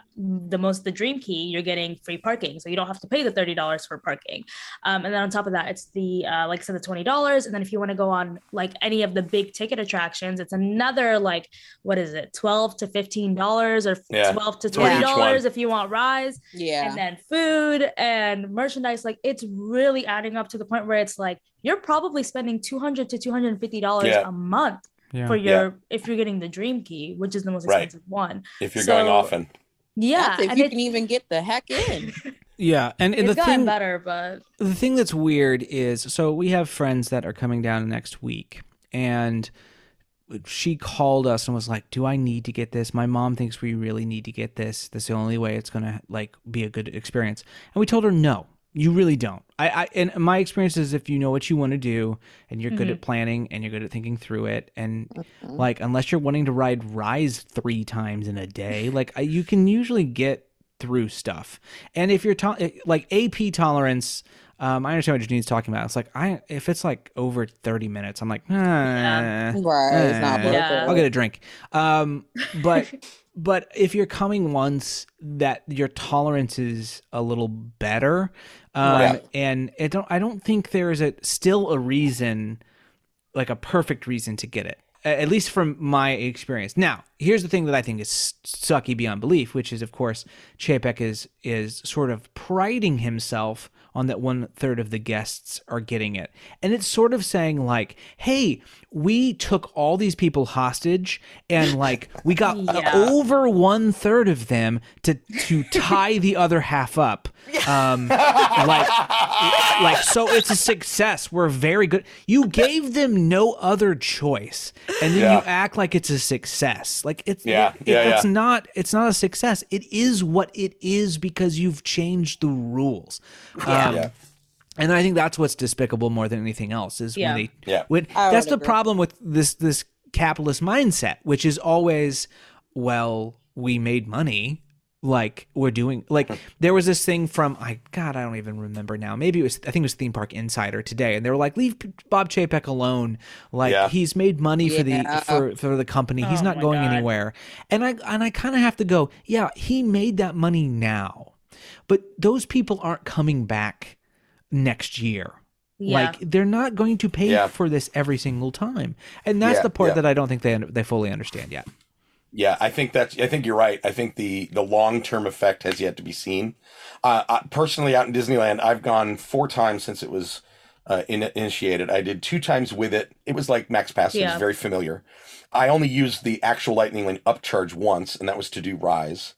the most the dream key you're getting free parking so you don't have to pay the $30 for parking um, and then on top of that it's the uh, like i said the $20 and then if you want to go on like any of the big ticket attractions it's another like what is it 12 to $15 or Yeah. 12 to $20 if you want rides Yeah. and then food and merchandise like it's really adding up to the point where it's like you're probably spending 200 to 250 dollars Yeah. a month Yeah. for Yeah. your if you're getting the dream key which is the most Right. expensive one If you're going often, yeah if you can even get the heck in. Yeah, and, and it's the gotten thing better but the thing that's weird is so we have friends that are coming down next week and she called us and was like do i need to get this my mom thinks we really need to get this this is the only way it's gonna like be a good experience and we told her no you really don't i, I and my experience is if you know what you want to do and you're good at planning and you're good at thinking through it and like unless you're wanting to ride rise three times in a day like I, you can usually get through stuff and if you're to- like ap tolerance um, I understand what Janine's talking about. It's like I if it's like over thirty minutes, I'm like, ah, Right, it's not eh, worth Yeah. I'll get a drink. Um, but but if you're coming once, that your tolerance is a little better, um, Right. and it don't. I don't think there is a still a reason, like a perfect reason to get it. At least from my experience. Now, here's the thing that I think is sucky beyond belief, which is, of course, Chapek is is sort of priding himself on that one third of the guests are getting it, and it's sort of saying like, "Hey, we took all these people hostage, and like we got Yeah. over one third of them to to tie the other half up." Um, like, like so, it's a success. We're very good. You gave them no other choice, and then Yeah. you act like it's a success. Like it's Yeah, it- yeah, it's yeah. not it's not a success. It is what it is because you've changed the rules. Um, Um, yeah. and I think that's what's despicable more than anything else is Yeah. when they Yeah. when that's would the agree. problem with this this capitalist mindset, which is always, well, we made money. Like we're doing like hmm. there was this thing from I God I don't even remember now maybe it was I think it was Theme Park Insider today and they were like leave Bob Chapek alone like Yeah. he's made money for the for for the company he's Oh not going God. anywhere and I and I kind of have to go yeah he made that money now but those people aren't coming back next year Yeah. like they're not going to pay Yeah. for this every single time, and that's Yeah, the part yeah. that I don't think they they fully understand yet. Yeah, I think that's. I think you're right. I think the the long term effect has yet to be seen. Uh, I, personally, out in Disneyland, I've gone four times since it was uh, in, initiated. I did two times with it. It was like Max Pass. It Yeah. was very familiar. I only used the actual Lightning Lane upcharge once, and that was to do Rise.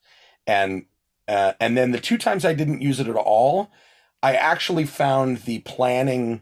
And uh, and then the two times I didn't use it at all, I actually found the planning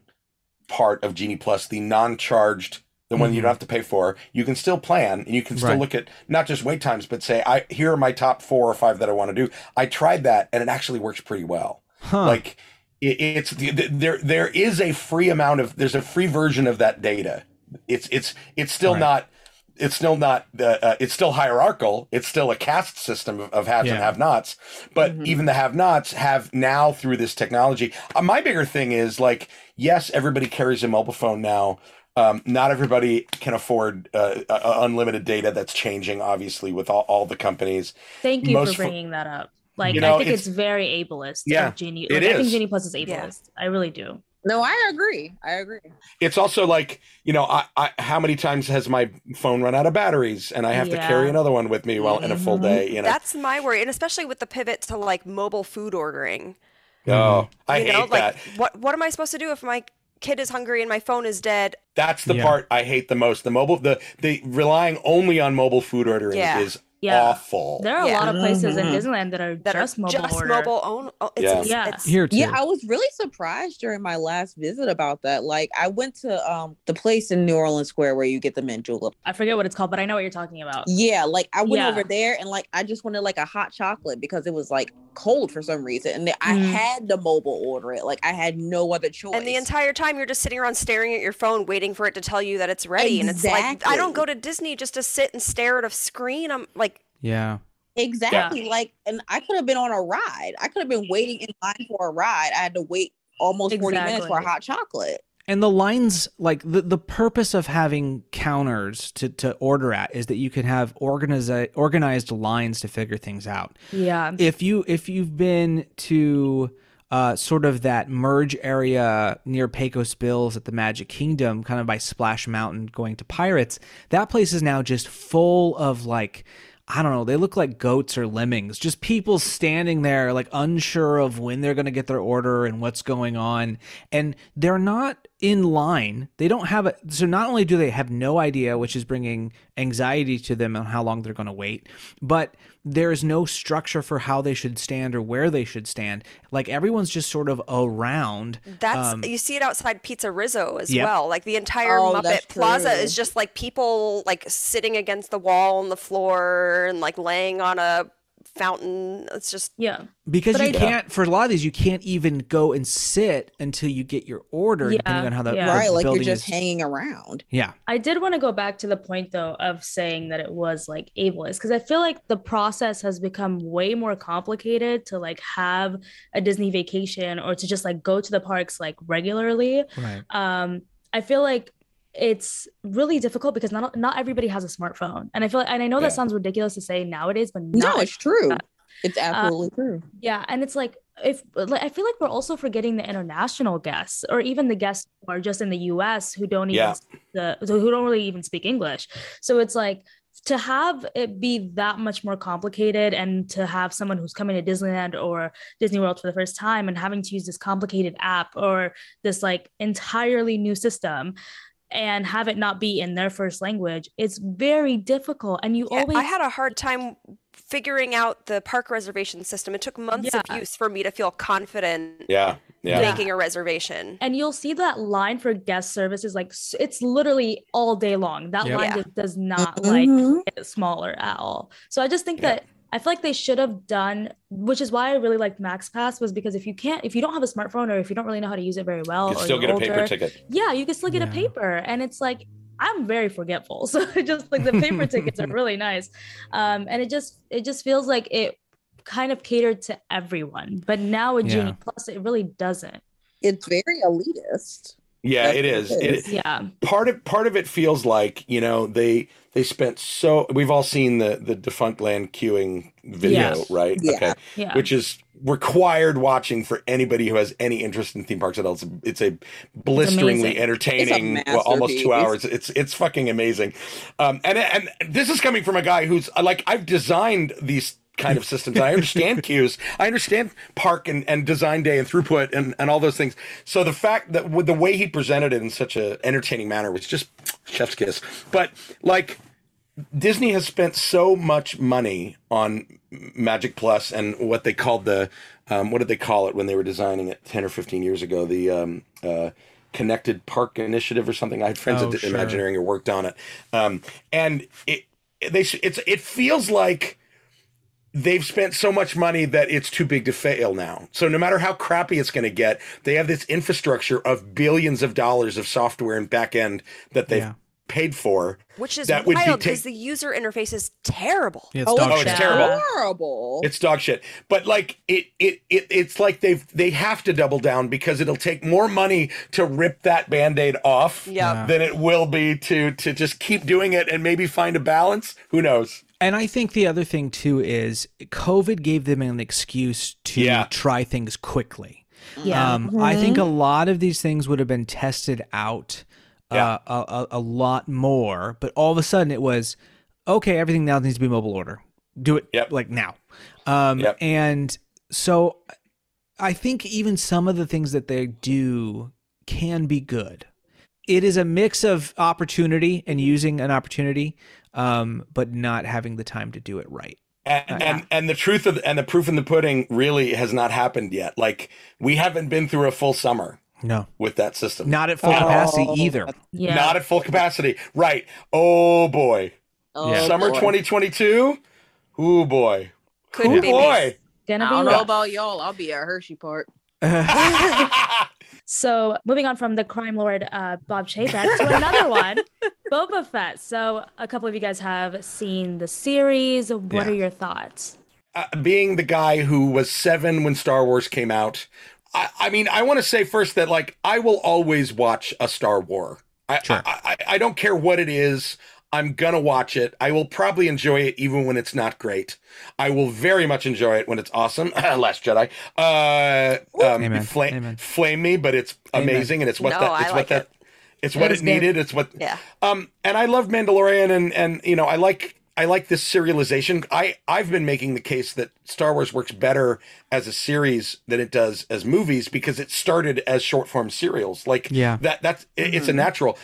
part of Genie Plus, the non charged, the one you don't have to pay for. You can still plan and you can still Right. look at not just wait times, but say, I here are my top four or five that I want to do. I tried that and it actually works pretty well. Huh. Like it, it's the, the- there there is a free amount of there's a free version of that data. It's it's it's still Right. not it's still not uh, uh, it's still hierarchical. It's still a caste system of, of haves and have-nots. But even the have-nots have now through this technology. Uh, my bigger thing is like yes, everybody carries a mobile phone now. Um, not everybody can afford uh, uh, unlimited data. That's changing, obviously, with all, all the companies. Thank you most for fo- bringing that up. Like You know, I think it's- it's, very ableist. Yeah, of Genie. it Like, I think is. Genie Plus is Yeah. ableist. I really do. No, I agree. I agree. it's also like you know I, I how many times has my phone run out of batteries and i have to carry another one with me while in a full mm-hmm. day you know That's my worry, and especially with the pivot to like mobile food ordering. oh i mm-hmm. you hate know, like that what what am I supposed to do if my kid is hungry and my phone is dead? that's the Yeah. part i hate the most the mobile the the relying only on mobile food ordering Yeah. is Yeah. awful There are Yeah. a lot of places in Mhm. Disneyland that are That just are mobile just order. mobile own. Oh, it's, Yeah. ins- Yeah. it's- Here too. Yeah, I was really surprised during my last visit about that. Like, I went to um the place in New Orleans Square where you get the mint julep. I forget what it's called, but I know what you're talking about. Yeah, like I went Yeah. over there and like I just wanted like a hot chocolate because it was like cold for some reason, and then I Mm. had to mobile order it. Like I had no other choice. And the entire time you're just sitting around staring at your phone, waiting for it to tell you that it's ready. And it's like I don't go to Disney just to sit and stare at a screen. I'm like, yeah. Exactly. Like, and I could have been on a ride. I could have been waiting in line for a ride. I had to wait almost 40 minutes for a hot chocolate. And the lines, like the, the purpose of having counters to, to order at is that you can have organized organized lines to figure things out. Yeah. if you if you've been to uh, sort of that merge area near Pecos Bills at the Magic Kingdom, kind of by Splash Mountain, going to Pirates, that place is now just full of like. I don't know. They look like goats or lemmings. Just people standing there, like unsure of when they're going to get their order and what's going on. And they're not in line. They don't have a. So not only do they have no idea, which is bringing anxiety to them on how long they're going to wait, but there is no structure for how they should stand or where they should stand. Like everyone's just sort of around. that's Um, you see it outside Pizza Rizzo as Yep. well. Like the entire Oh, Muppet Plaza true. is just like people like sitting against the wall on the floor and like laying on a fountain. It's just Yeah. because But you I- can't for a lot of these you can't even go and sit until you get your order Yeah, depending on how the, yeah. right. Like you're building just is. hanging around. yeah I did want to go back to the point though of saying that it was like ableist because I feel like the process has become way more complicated to like have a Disney vacation or to just like go to the parks like regularly. right Um, I feel like it's really difficult because not not everybody has a smartphone, and I feel like, and I know Yeah. that sounds ridiculous to say nowadays, but No, it's true. Uh, It's absolutely true. yeah, and it's like if like I feel like we're also forgetting the international guests or even the guests who are just in the US who don't even Yeah. speak the who don't really even speak English. So it's like to have it be that much more complicated and to have someone who's coming to Disneyland or Disney World for the first time and having to use this complicated app or this like entirely new system and have it not be in their first language, it's very difficult. And you Yeah, always I had a hard time figuring out the park reservation system. It took months Yeah. of use for me to feel confident Yeah. Yeah. Yeah. making a reservation. and you'll see that line for guest services like it's literally all day long that Yep. line Yeah. just does not like Mhm. get smaller at all so i just think Yeah. that i feel like they should have done which is why i really liked max pass was because if you can't if you don't have a smartphone or if you don't really know how to use it very well You or still you're get a paper ticket. yeah you can still get a paper and it's like i'm very forgetful so just like the paper tickets are really nice um and it just it just feels like it kind of catered to everyone but now with Yeah. genie plus it really doesn't It's very elitist. Yeah, That's it what is. it It, is. yeah part of part of it feels like you know they they spent so we've all seen the the Defunctland queuing video Yes. right Yeah. okay yeah which is required watching for anybody who has any interest in theme parks at all. It's a, it's a blisteringly amazing. entertaining, It's a well, almost two hours. It's it's fucking amazing. Um, and and this is coming from a guy who's like I've designed these kind of systems. I understand queues. I understand park and, and design day and throughput and, and all those things. So the fact that with the way he presented it in such a entertaining manner was just chef's kiss. But like Disney has spent so much money on Magic Plus and what they called the um, what did they call it when they were designing it ten or fifteen years ago? The um, uh, Connected Park Initiative or something. I had friends Oh, at sure. Imagineering who worked on it, um, and it they it's it feels like they've spent so much money that it's too big to fail now. So no matter how crappy it's going to get, they have this infrastructure of billions of dollars of software and back end that they've Yeah. paid for. Which is That wild take- because the user interface is terrible. Yeah, it's Oh, dog Oh, it's shit. terrible. Horrible. It's dog shit. But like it, it, it, it's like they've they have to double down because it'll take more money to rip that band-aid off Yeah. than it will be to to just keep doing it and maybe find a balance. Who knows? And I think the other thing too is COVID gave them an excuse to Yeah. try things quickly. yeah Um, I think a lot of these things would have been tested out Yeah. uh, a, a, a lot more, but all of a sudden it was okay. Everything now needs to be mobile order. Do it Yep. like now. Um, Yep. And so I think even some of the things that they do can be good. It is a mix of opportunity and using an opportunity, um, but not having the time to do it right. And, and and the truth of and the proof in the pudding really has not happened yet. Like we haven't been through a full summer No, with that system. not at full capacity Oh, either. yeah Not at full capacity. Right. Oh boy. Oh, Summer 2022. Ooh boy. Couldn't be boy. gonna I be don't know about y'all. I'll be at Hershey Park. So moving on from the crime lord uh, Bob Chapek to another one, Boba Fett. So a couple of you guys have seen the series. What Yeah. are your thoughts? uh, being the guy who was seven when Star Wars came out, I, I mean, I want to say first that like I will always watch a Star War. I, Sure. I, I I don't care what it is. I'm gonna watch it. I will probably enjoy it even when it's not great. I will very much enjoy it when it's awesome. Last Jedi. Uh, um, Amen. Flame, Amen. flame me, but it's Amen. amazing and it's what No, that I it's like what that it. it's what is it good. needed. It's what Yeah. um, and I love Mandalorian, and and you know, I like I like this serialization. I I've been making the case that Star Wars works better as a series than it does as movies because it started as short form serials. Like Yeah. that that's it- it's a natural.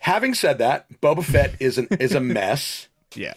Having said that, Boba Fett is an is a mess. Yeah.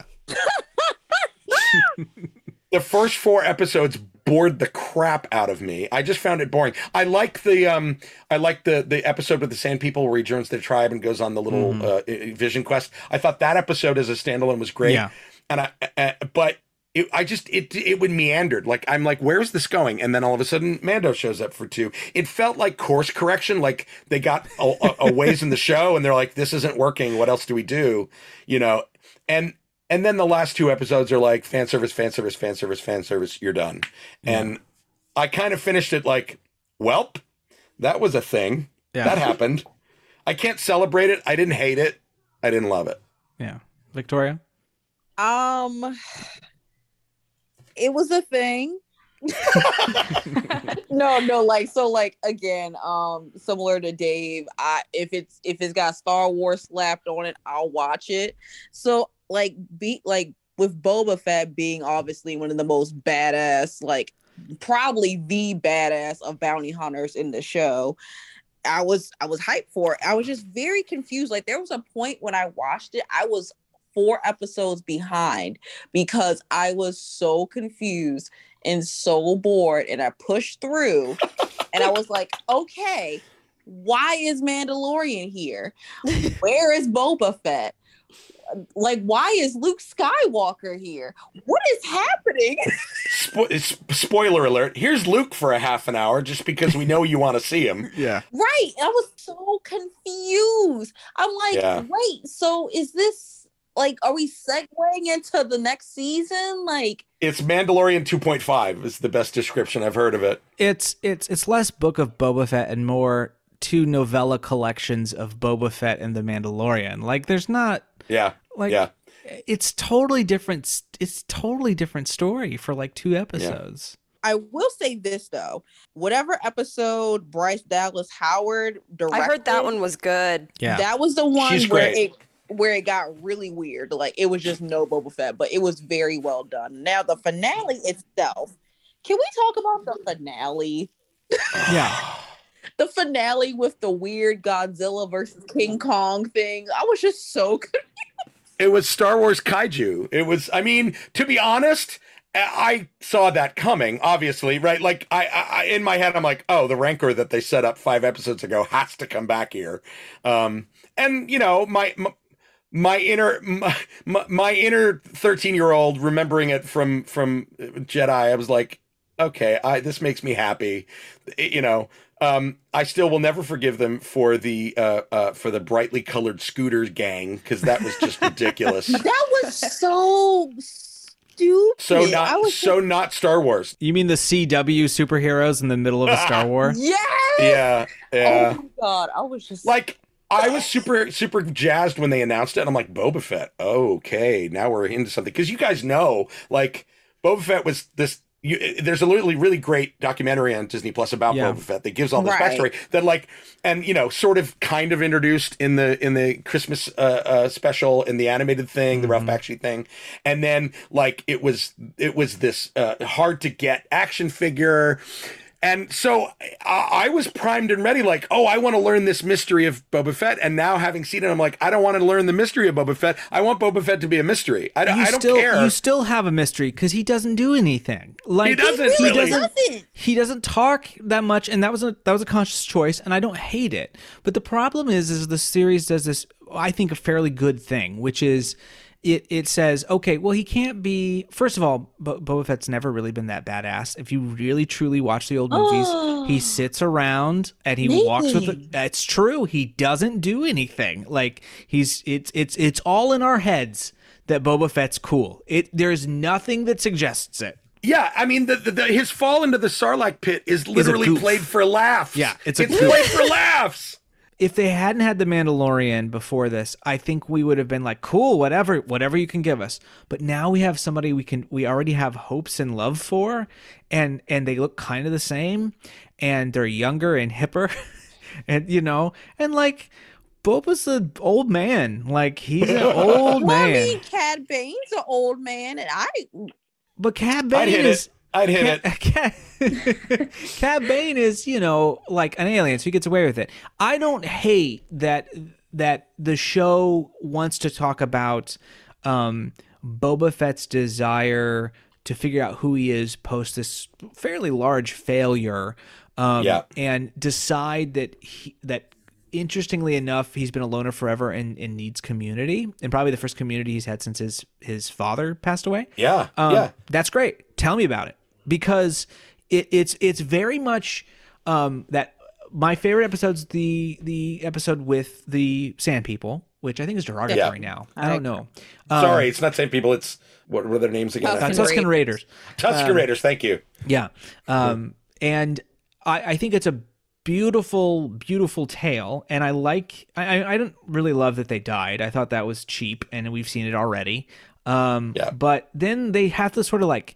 the first four episodes bored the crap out of me. I just found it boring. I like the um I like the the episode with the Sand People where he joins the tribe and goes on the little uh, vision quest. I thought that episode as a standalone was great. Yeah. And I uh, but it, I just it it would meandered. Like I'm like, where's this going? And then all of a sudden, Mando shows up for two. It felt like course correction. Like they got a, a, a ways in the show, and they're like, this isn't working. What else do we do? You know, and and then the last two episodes are like fan service, fan service, fan service, fan service. You're done. And I kind of finished it like, welp, that was a thing Yeah. that happened. I can't celebrate it. I didn't hate it. I didn't love it. Yeah, Victoria. Um, it was a thing. no, no, like so, like again, um, similar to Dave. I if it's if it's got Star Wars slapped on it, I'll watch it. So like, be like with Boba Fett being obviously one of the most badass, like probably the badass of bounty hunters in the show. I was I was hyped for it. I was just very confused. Like there was a point when I watched it, I was four episodes behind because I was so confused and so bored and I pushed through and I was like, okay, why is Mandalorian here? Where is Boba Fett? Like, why is Luke Skywalker here? What is happening? Spo- spoiler alert. Here's Luke for a half an hour just because we know you want to see him. Yeah. Right. I was so confused. I'm like, Yeah. wait, so is this like, are we segueing into the next season? Like, It's Mandalorian 2.5 is the best description I've heard of it. It's it's it's less book of Boba Fett and more two novella collections of Boba Fett and the Mandalorian. Like there's not Yeah. like yeah. it's totally different it's totally different story for like two episodes. I will say this though, whatever episode Bryce Dallas Howard directed, I heard that one was good. Yeah. That was the one She's where great. it where it got really weird. Like it was just no Boba Fett, but it was very well done. Now the finale itself. Can we talk about the finale? yeah. The finale with the weird Godzilla versus King Kong thing. I was just so confused. It was Star Wars kaiju. It was, I mean, to be honest, I I saw that coming, obviously, right? Like, I, I I- in my head, I'm like, oh, the rancor that they set up five episodes ago has to come back here. Um, and you know, my, my my inner my, my- my inner 13 year old remembering it from from jedi i was like okay i this makes me happy It- you know um i still will never forgive them for the uh uh for the brightly colored scooters gang because that was just ridiculous That was so stupid. so I not was so not star wars You mean the CW superheroes in the middle of a Star War? Yes! yeah yeah Oh my god, I was just like I was super super jazzed when they announced it. And I'm like, Boba Fett. Okay, now we're into something because you guys know, like, Boba Fett was this. You, there's a really really great documentary on Disney Plus about Yeah. Boba Fett that gives all this Right. backstory that like and you know sort of kind of introduced in the in the Christmas uh, uh, special in the animated thing the Ralph Bakshi thing and then like it was it was this uh, hard to get action figure and so I, I was primed and ready, like, oh, I want to learn this mystery of Boba Fett. And now, having seen it, I'm like, I don't want to learn the mystery of Boba Fett. I want Boba Fett to be a mystery. I, don't- You I don't still care. you still have a mystery because he doesn't do anything. Like he doesn't he really. doesn't Nothing. he doesn't talk that much and that was a that was a conscious choice and I don't hate it. But the problem is is the series does this I think a fairly good thing, which is it it says, okay, well he can't be first of all, Bo- Boba Fett's never really been that badass. If you really truly watch the old movies, he oh. sits around and he walks with Maybe. the, it's true, he doesn't do anything. Like he's it's it's it's all in our heads that Boba Fett's cool. It there's nothing that suggests it. yeah, I mean, the, the, the, his fall into the Sarlacc pit is literally goof. played for laughs. Yeah, it's a it's played for laughs. If they hadn't had the Mandalorian before this, I think we would have been like, cool, whatever, whatever you can give us. But now we have somebody we can, we already have hopes and love for, and and they look kind of the same, and they're younger and hipper, and you know, and like Boba's an old man, like he's an old Well, I mean, Cad Bane's an old man, and I but Cad Bane is. it. I'd hit it. Cad Bane is, you know, like an alien, so he gets away with it. I don't hate that that the show wants to talk about um, Boba Fett's desire to figure out who he is post this fairly large failure, um, Yeah. and decide that he, that interestingly enough, he's been a loner forever and, and needs community, and probably the first community he's had since his his father passed away. Yeah, Um, yeah. that's great. Tell me about it because it, it's it's very much um, that my favorite episode's the the episode with the Sand People, which I think is derogatory now. I don't know. Um, Sorry, it's not sand people. It's what were their names again? uh, Tusken Tuscan Raiders. Tusken Raiders. Thank you. Yeah. Um, and I, I think it's a beautiful, beautiful tale, and I like. I I I don't really love that they died. I thought that was cheap, and we've seen it already. Um, Yeah. But then they have to sort of like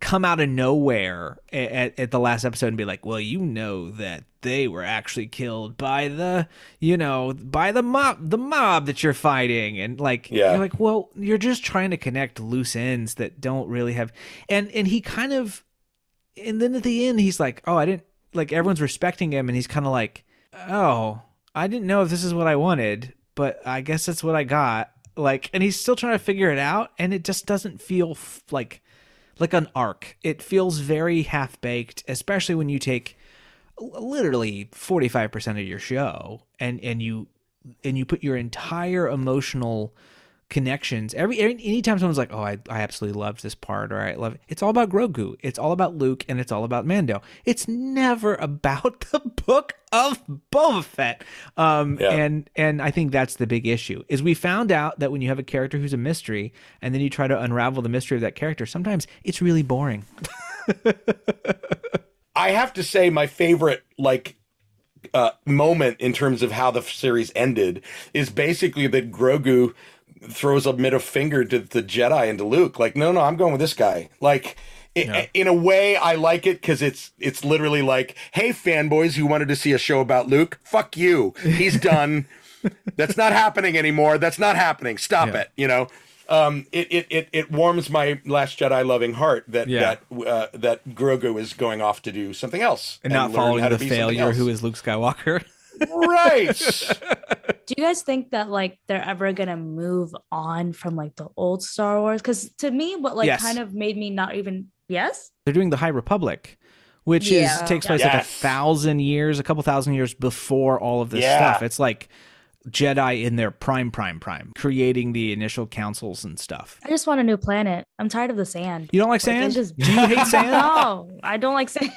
come out of nowhere at, at the last episode and be like, well, you know that they were actually killed by the, you know, by the mob, the mob that you're fighting, and like, Yeah. you're like, well, you're just trying to connect loose ends that don't really have, and and he kind of, and then at the end, he's like, oh, I didn't like everyone's respecting him, and he's kind of like, oh, I didn't know if this is what I wanted, but I guess that's what I got. Like, and he's still trying to figure it out, and it just doesn't feel f- like like an arc. It feels very half baked, especially when you take literally 45% of your show and and you and you put your entire emotional connections. Every any- anytime someone's like oh I, I absolutely loved this part or i love it it's all about grogu. It's all about luke and it's all about mando. It's never about the book of boba fett. Um Yeah. and and i think that's the big issue is we found out that when you have a character who's a mystery and then you try to unravel the mystery of that character sometimes it's really boring. I have to say my favorite like uh, moment in terms of how the series ended is basically that Grogu throws a middle finger to the Jedi and to Luke, like, no, no, I'm going with this guy. Like, i in a way, I like it because it's it's literally like, hey, fanboys you wanted to see a show about Luke, fuck you, he's done. That's not happening anymore. That's not happening. Stop Yeah. it. You know. Um, it, it, it, it warms my Last Jedi loving heart that Yeah. that uh, that Grogu is going off to do something else and, not learn following how to the failure who is luke skywalker right. Do you guys think that like they're ever gonna move on from like the old Star Wars? Because to me, what like Yes. kind of made me not even yes. they're doing the high republic which Yeah. is takes place like a thousand years a couple thousand years before all of this Yeah. stuff it's like jedi in their prime prime prime creating the initial councils and stuff I just want a new planet. I'm tired of the sand. you don't like Like, sand it's just- do you hate sand No, I don't like sand.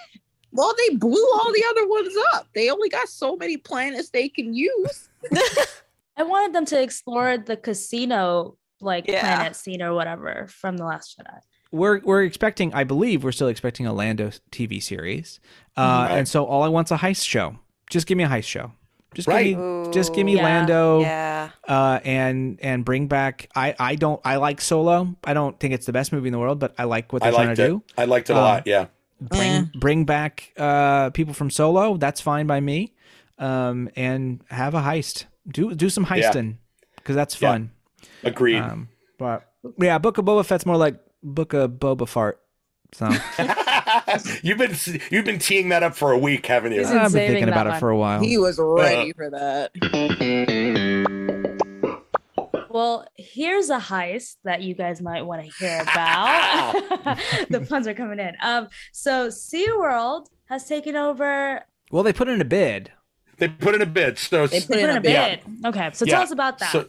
Well, they blew all the other ones up. They only got so many planets they can use. I wanted them to explore the casino like Yeah. planet scene or whatever from the Last Jedi. we're we're expecting i believe we're still expecting a lando tv series uh Right. and so all i want's a heist show just give me a heist show just Right. give me just give me Yeah. lando Yeah. uh, and and bring back. I I don't I like Solo. I don't think it's the best movie in the world, but I like what they're trying to it. do. I liked it a Um, lot. Yeah. Bring Eh. bring back uh, people from Solo. That's fine by me. Um, and have a heist. Do do some heisting because that's Yeah. fun. Agreed. Um, but yeah, Book of Boba Fett's more like Book of Boba Fart. So you've been you've been teeing that up for a week, haven't you? He's been I've been thinking that about it for a while. He was ready for that. Well, here's a heist that you guys might want to hear about. the puns are coming in. Um, so SeaWorld has taken over. Well, they put in a bid. They put in a bid. So They They put in a Yeah. bid. Okay, so Yeah. tell us about that. So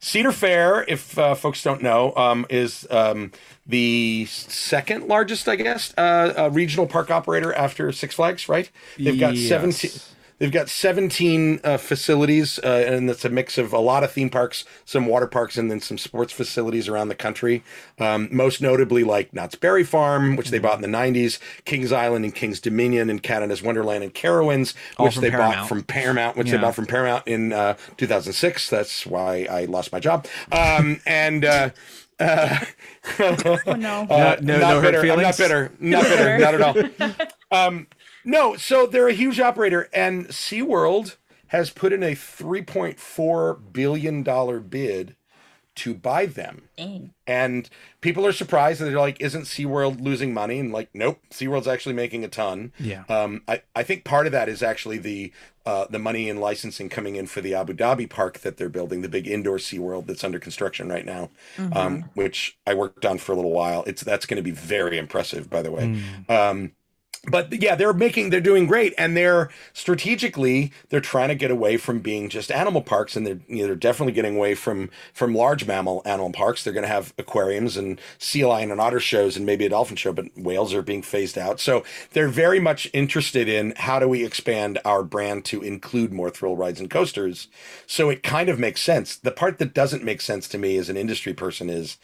Cedar Fair, if uh, folks don't know, um, is um, the second largest, I guess, uh, uh, regional park operator after Six Flags. Right? They've got Yes. seventeen. They've got 17 uh, facilities, uh, and it's a mix of a lot of theme parks, some water parks, and then some sports facilities around the country. Um, most notably, like Knott's Berry Farm, which they bought in the 90s, Kings Island and Kings Dominion, and Canada's Wonderland and Carowinds, which they Paramount. bought from Paramount, which Yeah. they bought from Paramount in uh, 2006. That's why I lost my job. Um, and uh, uh, oh no. uh, No- no- not no hurt bitter. I'm feelings? not bitter. Not bitter. Not at all. Um, no, so they're a huge operator, and SeaWorld has put in a $3.4 billion bid to buy them. Dang. And people are surprised that they're like, isn't SeaWorld losing money? And like, nope, SeaWorld's actually making a ton. Yeah. Um, I, I think part of that is actually the uh, the money and licensing coming in for the Abu Dhabi park that they're building, the big indoor SeaWorld that's under construction right now, um, which I worked on for a little while. It's that's going to be very impressive, by the way. Um, but yeah, they're making they're doing great, and they're strategically they're trying to get away from being just animal parks, and they're you know, they're definitely getting away from from large mammal animal parks. They're going to have aquariums and sea lion and otter shows, and maybe a dolphin show, but whales are being phased out. So they're very much interested in how do we expand our brand to include more thrill rides and coasters. So it kind of makes sense. The part that doesn't make sense to me as an industry person is.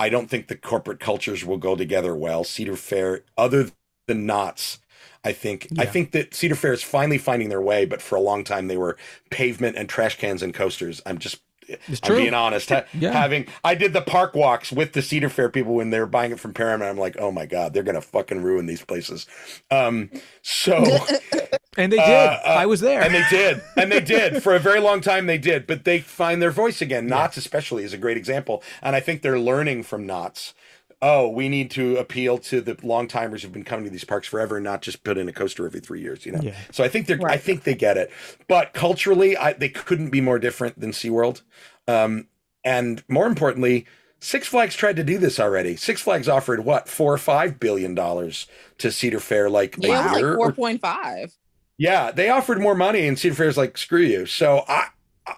I don't think the corporate cultures will go together well. Cedar Fair, other than Knott's. I think I think that Cedar Fair is finally finding their way, but for a long time they were pavement and trash cans and coasters. I'm just It's I'm true. being honest. Ha- Yeah. Having I did the park walks with the Cedar Fair people when they were buying it from Paramount. I'm like, oh my god, they're gonna fucking ruin these places. Um, so And they did. Uh, uh, I was there. and they did, and they did for a very long time. They did, but they find their voice again. Knott's, especially, is a great example, and I think they're learning from Knott's. Oh, we need to appeal to the long timers who've been coming to these parks forever, and not just put in a coaster every three years. You know, Yeah. so I think they're. I think they get it, but culturally, I, they couldn't be more different than SeaWorld. Um, and more importantly, Six Flags tried to do this already. Six Flags offered what four or five billion dollars to Cedar Fair, like Yeah, it was like year or four point five. yeah, they offered more money, and Cedar Fair's like, "Screw you." So I,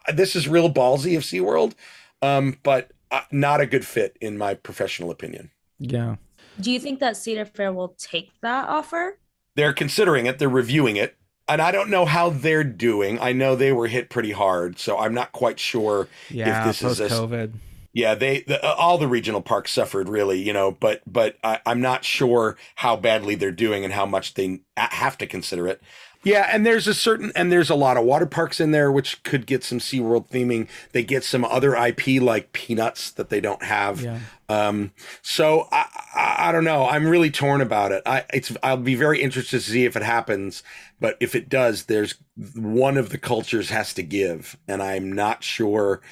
I this is real ballsy of SeaWorld, um, but uh, not a good fit in my professional opinion. yeah. Do you think that Cedar Fair will take that offer? They're considering it, they're reviewing it, and I don't know how they're doing. I know they were hit pretty hard, so I'm not quite sure Yeah. if this Post is a, COVID. Yeah, they the, uh, all the regional parks suffered really, you know, but but I, I'm not sure how badly they're doing and how much they have to consider it. Yeah, and there's a certain and there's a lot of water parks in there which could get some SeaWorld theming. They get some other IP like Peanuts that they don't have. Yeah. Um, so I, I I don't know. I'm really torn about it. I it's I'll be very interested to see if it happens, but if it does, there's one of the cultures has to give, and I'm not sure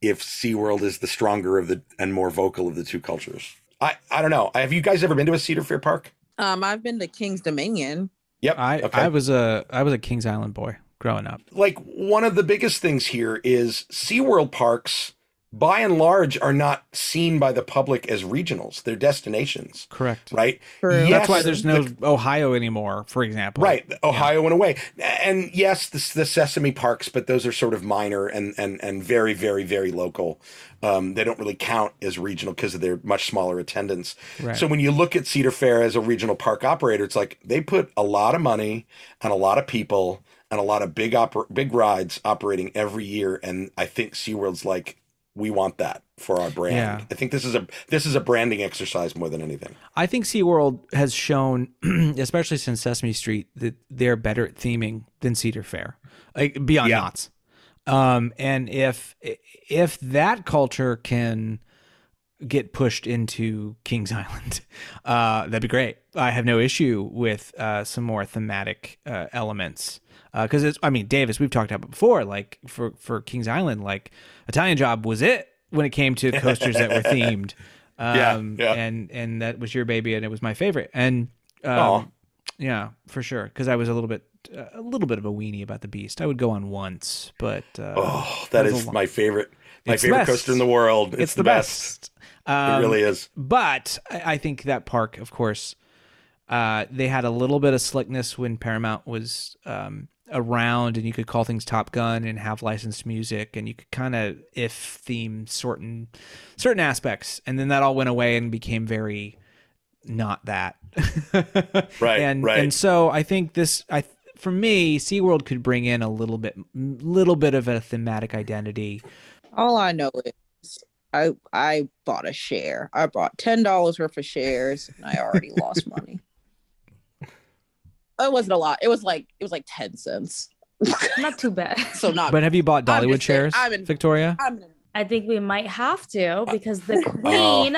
if SeaWorld is the stronger of the and more vocal of the two cultures. I I don't know. Have you guys ever been to a Cedar Fair park? Um, I've been to King's Dominion. Yep. I okay. I was a I was a Kings Island boy growing up. like one of the biggest things here is SeaWorld parks by and large are not seen by the public as regionals. They're destinations, Correct. right? Yes, That's why there's no the- Ohio anymore, for example. Right, Ohio went away, and yes, the, the Sesame Parks, but those are sort of minor and and and very very very local. Um, they don't really count as regional because of their much smaller attendance. Right. So when you look at Cedar Fair as a regional park operator, it's like they put a lot of money and a lot of people and a lot of big oper- big rides operating every year, and I think SeaWorld's like we want that for our brand. Yeah. I think this is a this is a branding exercise more than anything. I think SeaWorld has shown, especially since Sesame Street, that they're better at theming than Cedar Fair, like beyond Yeah. Knott's. Um, and if if that culture can get pushed into Kings Island, uh, that'd be great. I have no issue with uh, some more thematic uh, elements because it's. I mean, Davis, we've talked about it before. Like for for Kings Island, like Italian Job was it when it came to coasters that were themed. Yeah, Um, yeah. and and that was your baby, and it was my favorite. And um, yeah, for sure, because I was a little bit a little bit of a weenie about the Beast. I would go on once, but uh, Oh, that a my favorite my It's favorite coaster in the world. it's, the, best. It Um, really is. But I, I think that park, of course, uh, they had a little bit of slickness when Paramount was um, around, and you could call things Top Gun and have licensed music, and you could kind of if theme certain certain aspects, and then that all went away and became very not that. Right, and right. and so I think this I for me, SeaWorld could bring in a little bit little bit of a thematic identity. All I know is I I bought a share. I bought ten dollars worth of shares, and I already lost money. It wasn't a lot. It was like it was like ten cents. Not too bad. So not. But have you bought I'm Dollywood saying, shares, I'm in- Victoria? I'm in, I think we might have to because the Oh. queen,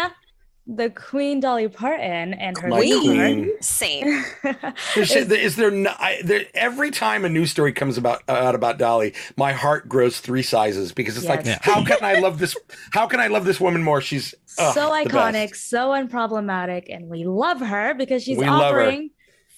the queen Dolly Parton and her My Queen. queen. Same. There's, is there, no, I, there every time a news story comes about uh, out about Dolly, my heart grows three sizes because it's like, Yes. how can I love this? How can I love this woman more? She's ugh, so iconic, so unproblematic, and we love her because she's We love her. offering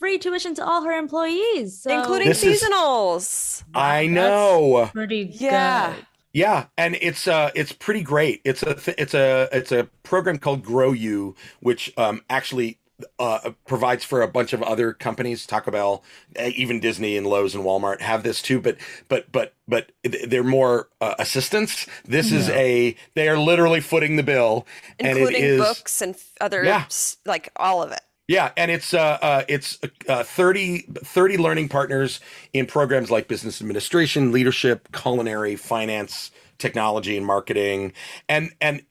free tuition to all her employees, so Including This is- seasonals. I That's know. pretty Yeah. good. Yeah, and it's uh it's pretty great. It's a th- it's a it's a program called GROW U, which um actually uh provides for a bunch of other companies, Taco Bell, eh, even Disney and Lowe's and Walmart have this too. But but but but they're more uh, assistants. This is a they are literally footing the bill, and it Including books and other, Yeah. like all of it. Yeah, and it's uh, uh it's uh, 30, 30 learning partners in programs like business administration, leadership, culinary, finance, technology, and marketing, and and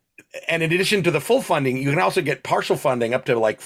and in addition to the full funding, you can also get partial funding up to like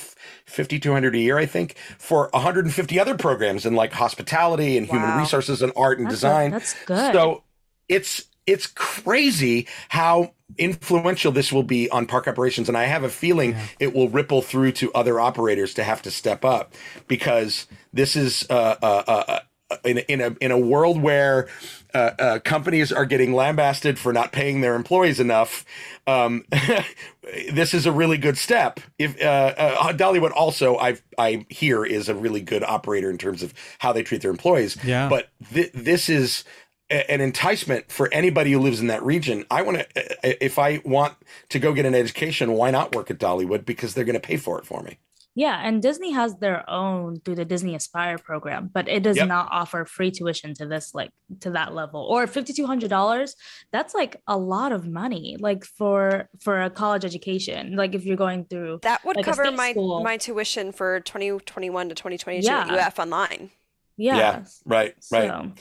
fifty two hundred a year, I think, for one hundred and fifty other programs in like hospitality and human resources and art and That's a- design. that's good. So it's it's crazy how influential this will be on park operations, and I have a feeling it will ripple through to other operators to have to step up because this is uh, uh, uh, uh, in a- in a in a world where uh, uh, companies are getting lambasted for not paying their employees enough. Um, this is a really good step. If uh, uh, Dollywood also, I I hear is a really good operator in terms of how they treat their employees. Yeah. But th- this is an enticement for anybody who lives in that region. I want to, if I want to go get an education, why not work at Dollywood? Because they're going to pay for it for me. Yeah, and Disney has their own through the Disney Aspire program, but it does Yep. not offer free tuition to this like to that level. Or $5200, that's like a lot of money like for for a college education. Like if you're going through That would like cover my school. my tuition for 2021 to 2022 at Yeah. UF Online. Yeah. yeah. right, right. So,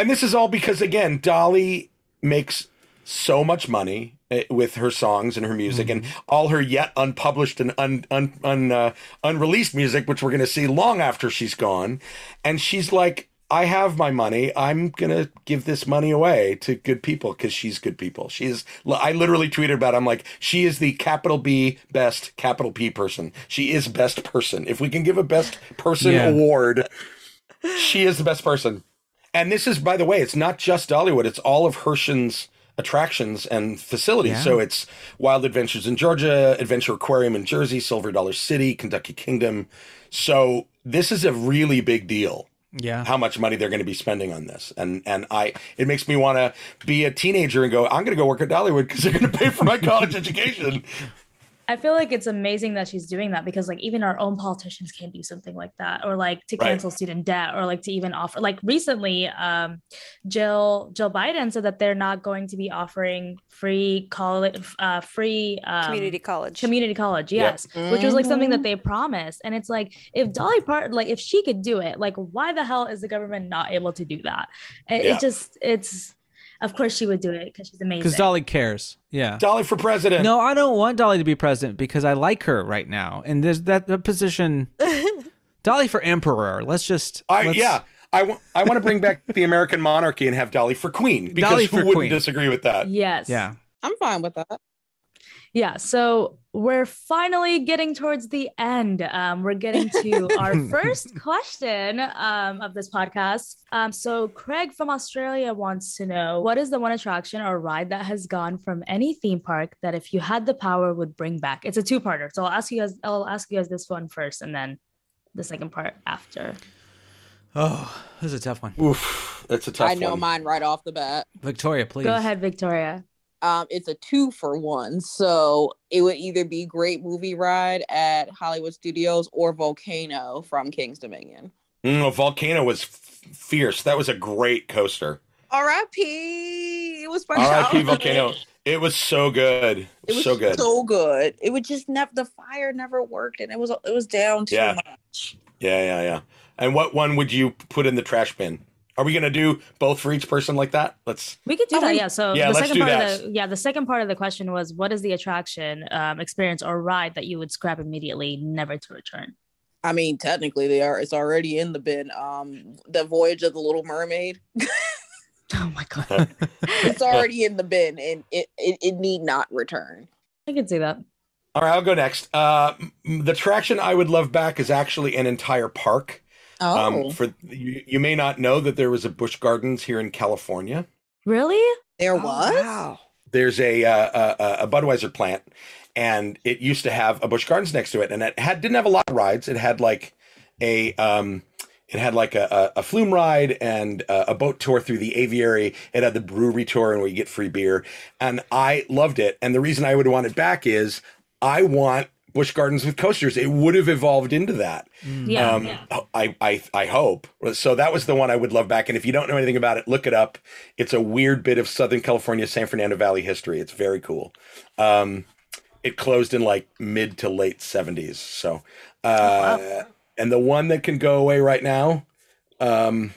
And this is all because, again, Dolly makes so much money eh, with her songs and her music and all her yet unpublished and un, un, un, uh, unreleased music, which we're going to see long after she's gone. And she's like, I have my money. I'm going to give this money away to good people because she's good people. She is, I literally tweeted about, it. I'm like, she is the capital B best capital P person. She is best person. If we can give a best person Yeah. award, she is the best person. And this is, by the way, it's not just Dollywood, it's all of Herschend's attractions and facilities. Yeah. So it's Wild Adventures in Georgia, Adventure Aquarium in Jersey, Silver Dollar City, Kentucky Kingdom. So this is a really big deal. Yeah. How much money they're going to be spending on this, and and I, it makes me want to be a teenager and go. I'm going to go work at Dollywood because they're going to pay for my college education. I feel like it's amazing that she's doing that because like even our own politicians can't do something like that or like to Right. cancel student debt or like to even offer like recently um Jill Jill Biden said that they're not going to be offering free college uh free um, Community college. community college Yep. yes which was like something that they promised and it's like if Dolly Parton like if she could do it like why the hell is the government not able to do that it, Yeah. it just it's of course she would do it because she's amazing Because Dolly cares. Yeah. Dolly for president. No, I don't want Dolly to be president because I like her right now, and there's that, that position. Dolly for emperor. Let's just. I let's- yeah. I want I want to bring back the American monarchy and have Dolly for queen because Dolly who wouldn't queen. disagree with that? yes Yeah. I'm fine with that. Yeah, so we're finally getting towards the end. Um, we're getting to our first question um, of this podcast. Um, so Craig from Australia wants to know what is the one attraction or ride that has gone from any theme park that if you had the power would bring back? It's a two-parter, so I'll ask you guys. I'll ask you guys this one first, and then the second part after. Oh, this is a tough one. Oof, that's a tough one. I know one. mine right off the bat. Victoria, please. Go ahead, Victoria. Um, it's a two for one. So it would either be Great Movie Ride at Hollywood Studios or Volcano from King's Dominion. Mm, volcano was f- fierce. That was a great coaster. R.I.P. It was my R.I.P. volcano. It was so good. It It was was so good. So good. It would just never the fire never worked and it was it was down too Yeah. much. yeah, yeah, yeah. And what one would you put in the trash bin? Are we gonna do both for each person like that? Let's. We could do I that, mean- yeah. So Yeah, the let's second do part that. of the yeah, the second part of the question was what is the attraction, um, experience, or ride that you would scrap immediately, never to return? I mean, technically they are it's already in the bin. Um the voyage of the little mermaid. Oh my god, It's already in the bin and it, it, it need not return. I can see that. All right, I'll go next. Uh, the attraction I would love back is actually an entire park. Oh, Um, for you, you may not know that there was a Busch Gardens here in California. Really? there Oh, was? wow. There's a uh, a, a Budweiser plant, and it used to have a Busch Gardens next to it, and it had didn't have a lot of rides. It had like a um, it had like a, a, a flume ride and a, a boat tour through the aviary. It had the brewery tour, and where you get free beer. And I loved it. And the reason I would want it back is I want Busch Gardens with coasters. It would have evolved into that. Yeah. Um, I, I I hope so. That was the one I would love back. And if you don't know anything about it, look it up. It's a weird bit of Southern California, San Fernando Valley history. It's very cool. Um, it closed in like mid to late seventies. So, uh, and the one that can go away right now, um,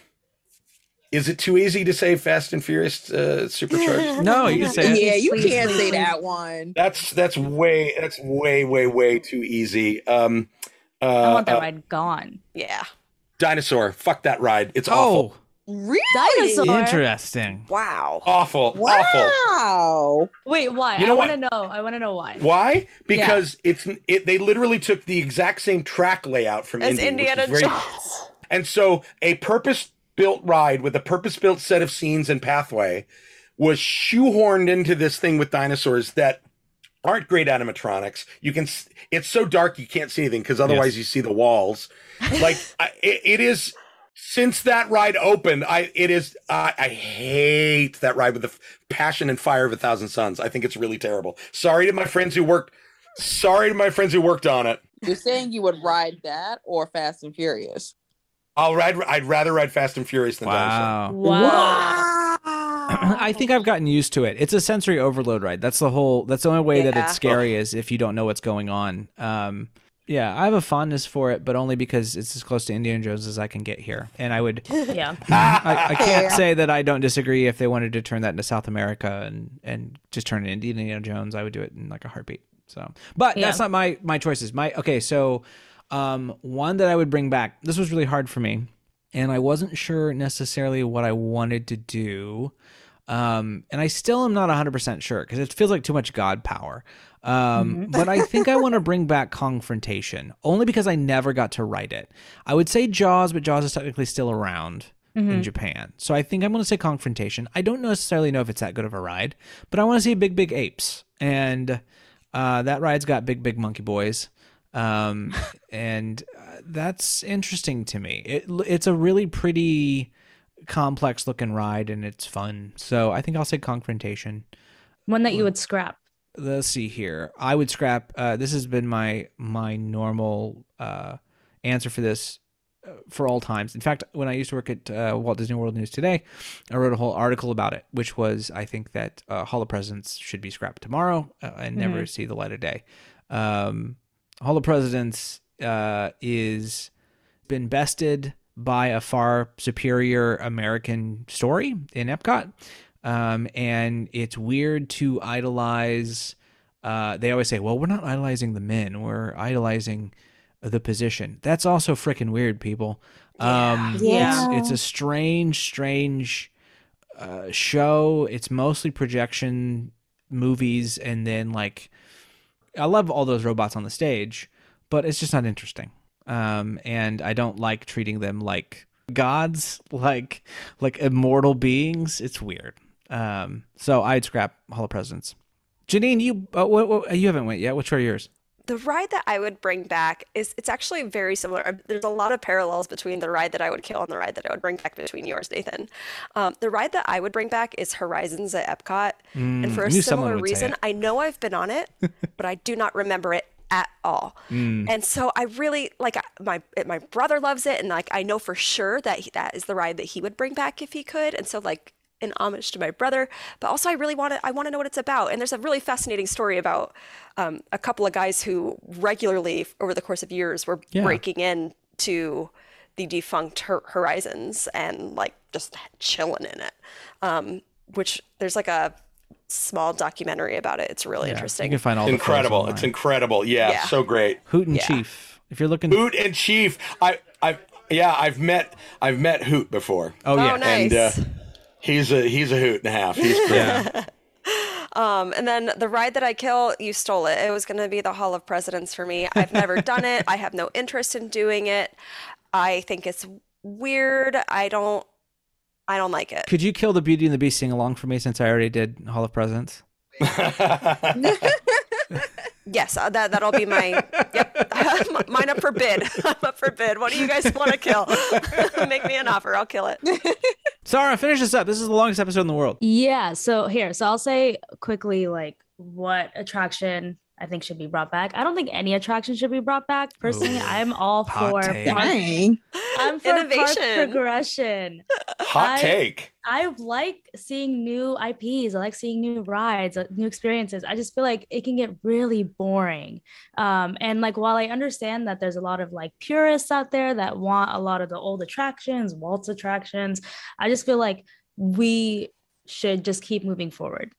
Is it too easy to say Fast and Furious uh, Supercharged? No, you can say it. Yeah, you can't say that one. That's that's way that's way way way too easy. Um, uh, I want that uh, ride gone. Yeah. dinosaur. Fuck that ride. It's awful. Oh, Really? Dinosaur. interesting. Wow. Awful. Awful. Wow. Wait, why? You know I want to know. I want to know why. Why? Because it's it. They literally took the exact same track layout from As Indy, Indiana Jones. And so a purpose-built ride with a purpose-built set of scenes and pathway was shoehorned into this thing with dinosaurs that aren't great animatronics. You can s- it's so dark you can't see anything because otherwise Yes. you see the walls. Like I, it, it is since that ride opened, I it is I I hate that ride with the f- passion and fire of a thousand suns. I think it's really terrible. Sorry to my friends who worked sorry to my friends who worked on it. You're saying you would ride that or Fast and Furious? I'll ride I'd rather ride Fast and Furious than Dinosaur. Wow. Wow. I think I've gotten used to it. It's a sensory overload ride. That's the whole. That's the only way that it's scary is if you don't know what's going on. Um, yeah, I have a fondness for it, but only because it's as close to Indiana Jones as I can get here. And I would, yeah. I, I can't Yeah. say that I don't disagree if they wanted to turn that into South America and and just turn it into Indiana Jones. I would do it in like a heartbeat. So, but that's not my my choices. My okay, so um, one that I would bring back. This was really hard for me, and I wasn't sure necessarily what I wanted to do. Um, and I still am not 100% sure because it feels like too much God power. Um, but I think I want to bring back Confrontation only because I never got to write it. I would say Jaws, but Jaws is technically still around in Japan. So I think I'm going to say Confrontation. I don't necessarily know if it's that good of a ride, but I want to see Big Big Apes. And uh, that ride's got Big Big Monkey Boys. Um, and uh, that's interesting to me. It, it's a really pretty complex looking ride and it's fun. So I think I'll say confrontation. One that you would scrap. Let's see here. I would scrap. Uh, this has been my my normal uh, answer for this uh, for all times. In fact, when I used to work at uh, Walt Disney World News Today, I wrote a whole article about it, which was I think that uh, Hall of Presidents should be scrapped tomorrow uh, and never see the light of day. Um, Hall of Presidents uh, is been bested by a far superior American story in Epcot. Um, and it's weird to idolize. Uh, they always say, well, we're not idolizing the men, we're idolizing the position. That's also freaking weird, people. Um, Yeah. It's, it's a strange, strange uh, show. It's mostly projection movies, and then like, I love all those robots on the stage, but it's just not interesting. Um, and I don't like treating them like gods, like like immortal beings. It's weird. Um, so I'd scrap Hall of Presidents. Janine, you uh, what, what, you haven't went yet. Which are yours? The ride that I would bring back is it's actually very similar. Uh, There's a lot of parallels between the ride that I would kill and the ride that I would bring back between yours, Nathan. Um, the ride that I would bring back is Horizons at Epcot, and for a similar reason. I know I've been on it, but I do not remember it at all. And so I really like my my brother loves it, and like I know for sure that he, that is the ride that he would bring back if he could. And so like in homage to my brother, but also I really want to I want to know what it's about. And there's a really fascinating story about um, a couple of guys who regularly over the course of years were Yeah. breaking in to the defunct Hor- Horizons and like just chilling in it. Um, which there's like a small documentary about it. It's really You interesting. You can find all the Incredible. online. It's incredible. Yeah, Yeah. so great. Hoot and Yeah. Chief. If you're looking, Hoot and Chief. I I've yeah, I've met I've met Hoot before. oh yeah, Oh, nice. And uh, he's a he's a hoot and a half. He's great. yeah. Um, and then the ride that I kill, you stole it. It was going to be the Hall of Presidents for me. I've never done it. I have no interest in doing it. I think it's weird. I don't. I don't like it. Could you kill the Beauty and the Beast sing along for me since I already did Hall of Presidents? Yes, uh, that that'll be my. Yep, mine up for bid. I'm up for bid. What do you guys want to kill? Make me an offer. I'll kill it. Sarah, finish this up. This is the longest episode in the world. Yeah. So here, so I'll say quickly like what attraction I think should be brought back. I don't think any attraction should be brought back. Personally, Ooh, I'm all hot for take. Dang. I'm for park Innovation. progression. Hot I- take. I like seeing new IPs. I like seeing new rides, uh, new experiences. I just feel like it can get really boring. Um, and like while I understand that there's a lot of like purists out there that want a lot of the old attractions, Walt's attractions, I just feel like we should just keep moving forward.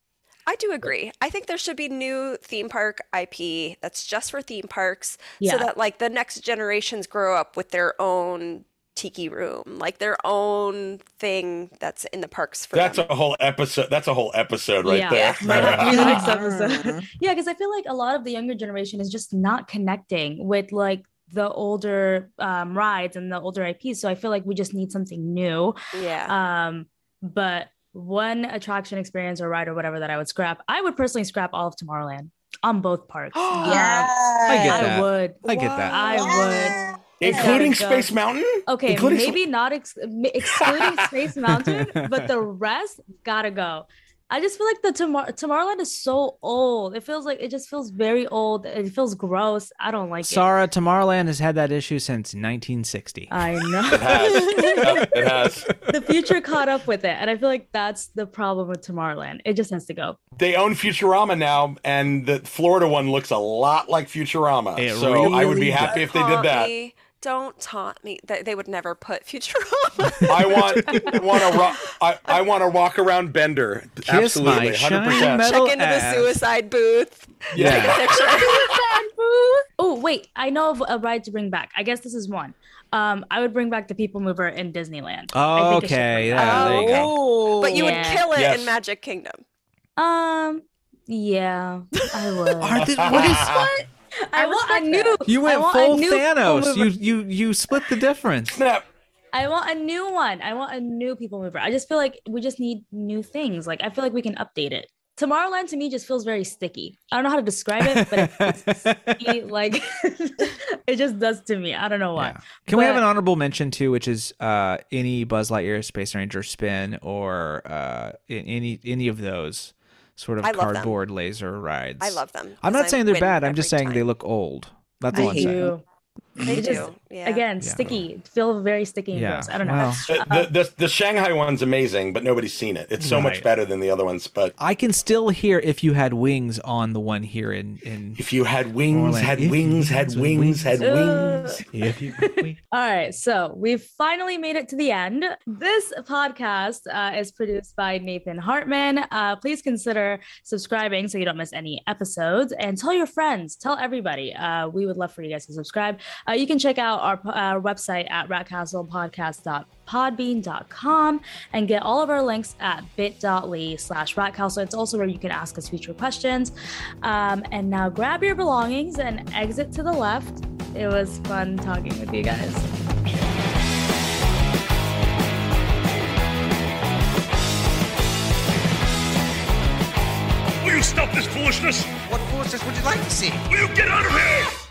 I do agree. I think there should be new theme park IP that's just for theme parks Yeah. so that like the next generations grow up with their own tiki room, like their own thing that's in the parks for That's them. a whole episode. That's a whole episode right Yeah. there. Might have the next episode. yeah, because I feel like a lot of the younger generation is just not connecting with like the older um, rides and the older IPs. So I feel like we just need something new. yeah. Um, but one attraction experience or ride or whatever that I would scrap, I would personally scrap all of Tomorrowland on both parks. Yeah. I get I would. I get that. I would. Including Gotta. Space Mountain? Okay, Including some- maybe not ex- excluding Space Mountain, but the rest gotta go. I just feel like the Tomor- Tomorrowland is so old. It feels like it just feels very old. It feels gross. I don't like it. Sarah, Tomorrowland has had that issue since 1960. it. I It know. has. Yep, it has. the future caught up with it, and I feel like that's the problem with Tomorrowland. It just has to go. They own Futurama now, and the Florida one looks a lot like Futurama. It so I would be happy if they did that. me. Don't taunt me. that they would never put Futurama. I want want to rock. I, I want to walk around Bender. Kiss Absolutely, hundred percent. Check into the suicide booth. Yeah. Picture. Oh wait, I know of a ride to bring back. I guess this is one. Um, I would bring back the People Mover in Disneyland. Oh, think it should okay. Yeah, back. there you go. Oh. But you Yeah. would kill it Yes. in Magic Kingdom. Um, yeah, I would. Are the- what is I I want a respect new. You went want full new People Thanos. You you you split the difference. Snap. I want a new one. I want a new People Mover. I just feel like we just need new things. Like I feel like we can update it. Tomorrowland to me just feels very sticky. I don't know how to describe it, but it's sticky, like it just does to me. I don't know why. Yeah. Can we have an honorable mention too, which is uh, any Buzz Lightyear Space Ranger spin or uh, any any of those sort of I love them. cardboard laser rides? I love them. I'm not I saying they're bad. I'm just every saying they look old. That's I all I'm hate saying. You They It just- Yeah. again Yeah. sticky. Feel very sticky and Yeah. I don't know. Well, The, the the Shanghai one's amazing, but nobody's seen it. It's so much better than the other ones. But I can still hear if you had wings on the one here in in. if you had wings, had wings, you had had wings, wings. had wings. If you, we- All right, so we've finally made it to the end. This podcast uh, is produced by Nathan Hartman. Uh, please consider subscribing so you don't miss any episodes, and tell your friends, tell everybody. Uh, we would love for you guys to subscribe. Uh, you can check out our, our website at ratcastlepodcast.podbean.com and get all of our links at bit.ly slash ratcastle. It's also where you can ask us future questions. Um, and now grab your belongings and exit to the left. It was fun talking with you guys. Will you stop this foolishness? What foolishness would you like to see? Will you get out of here?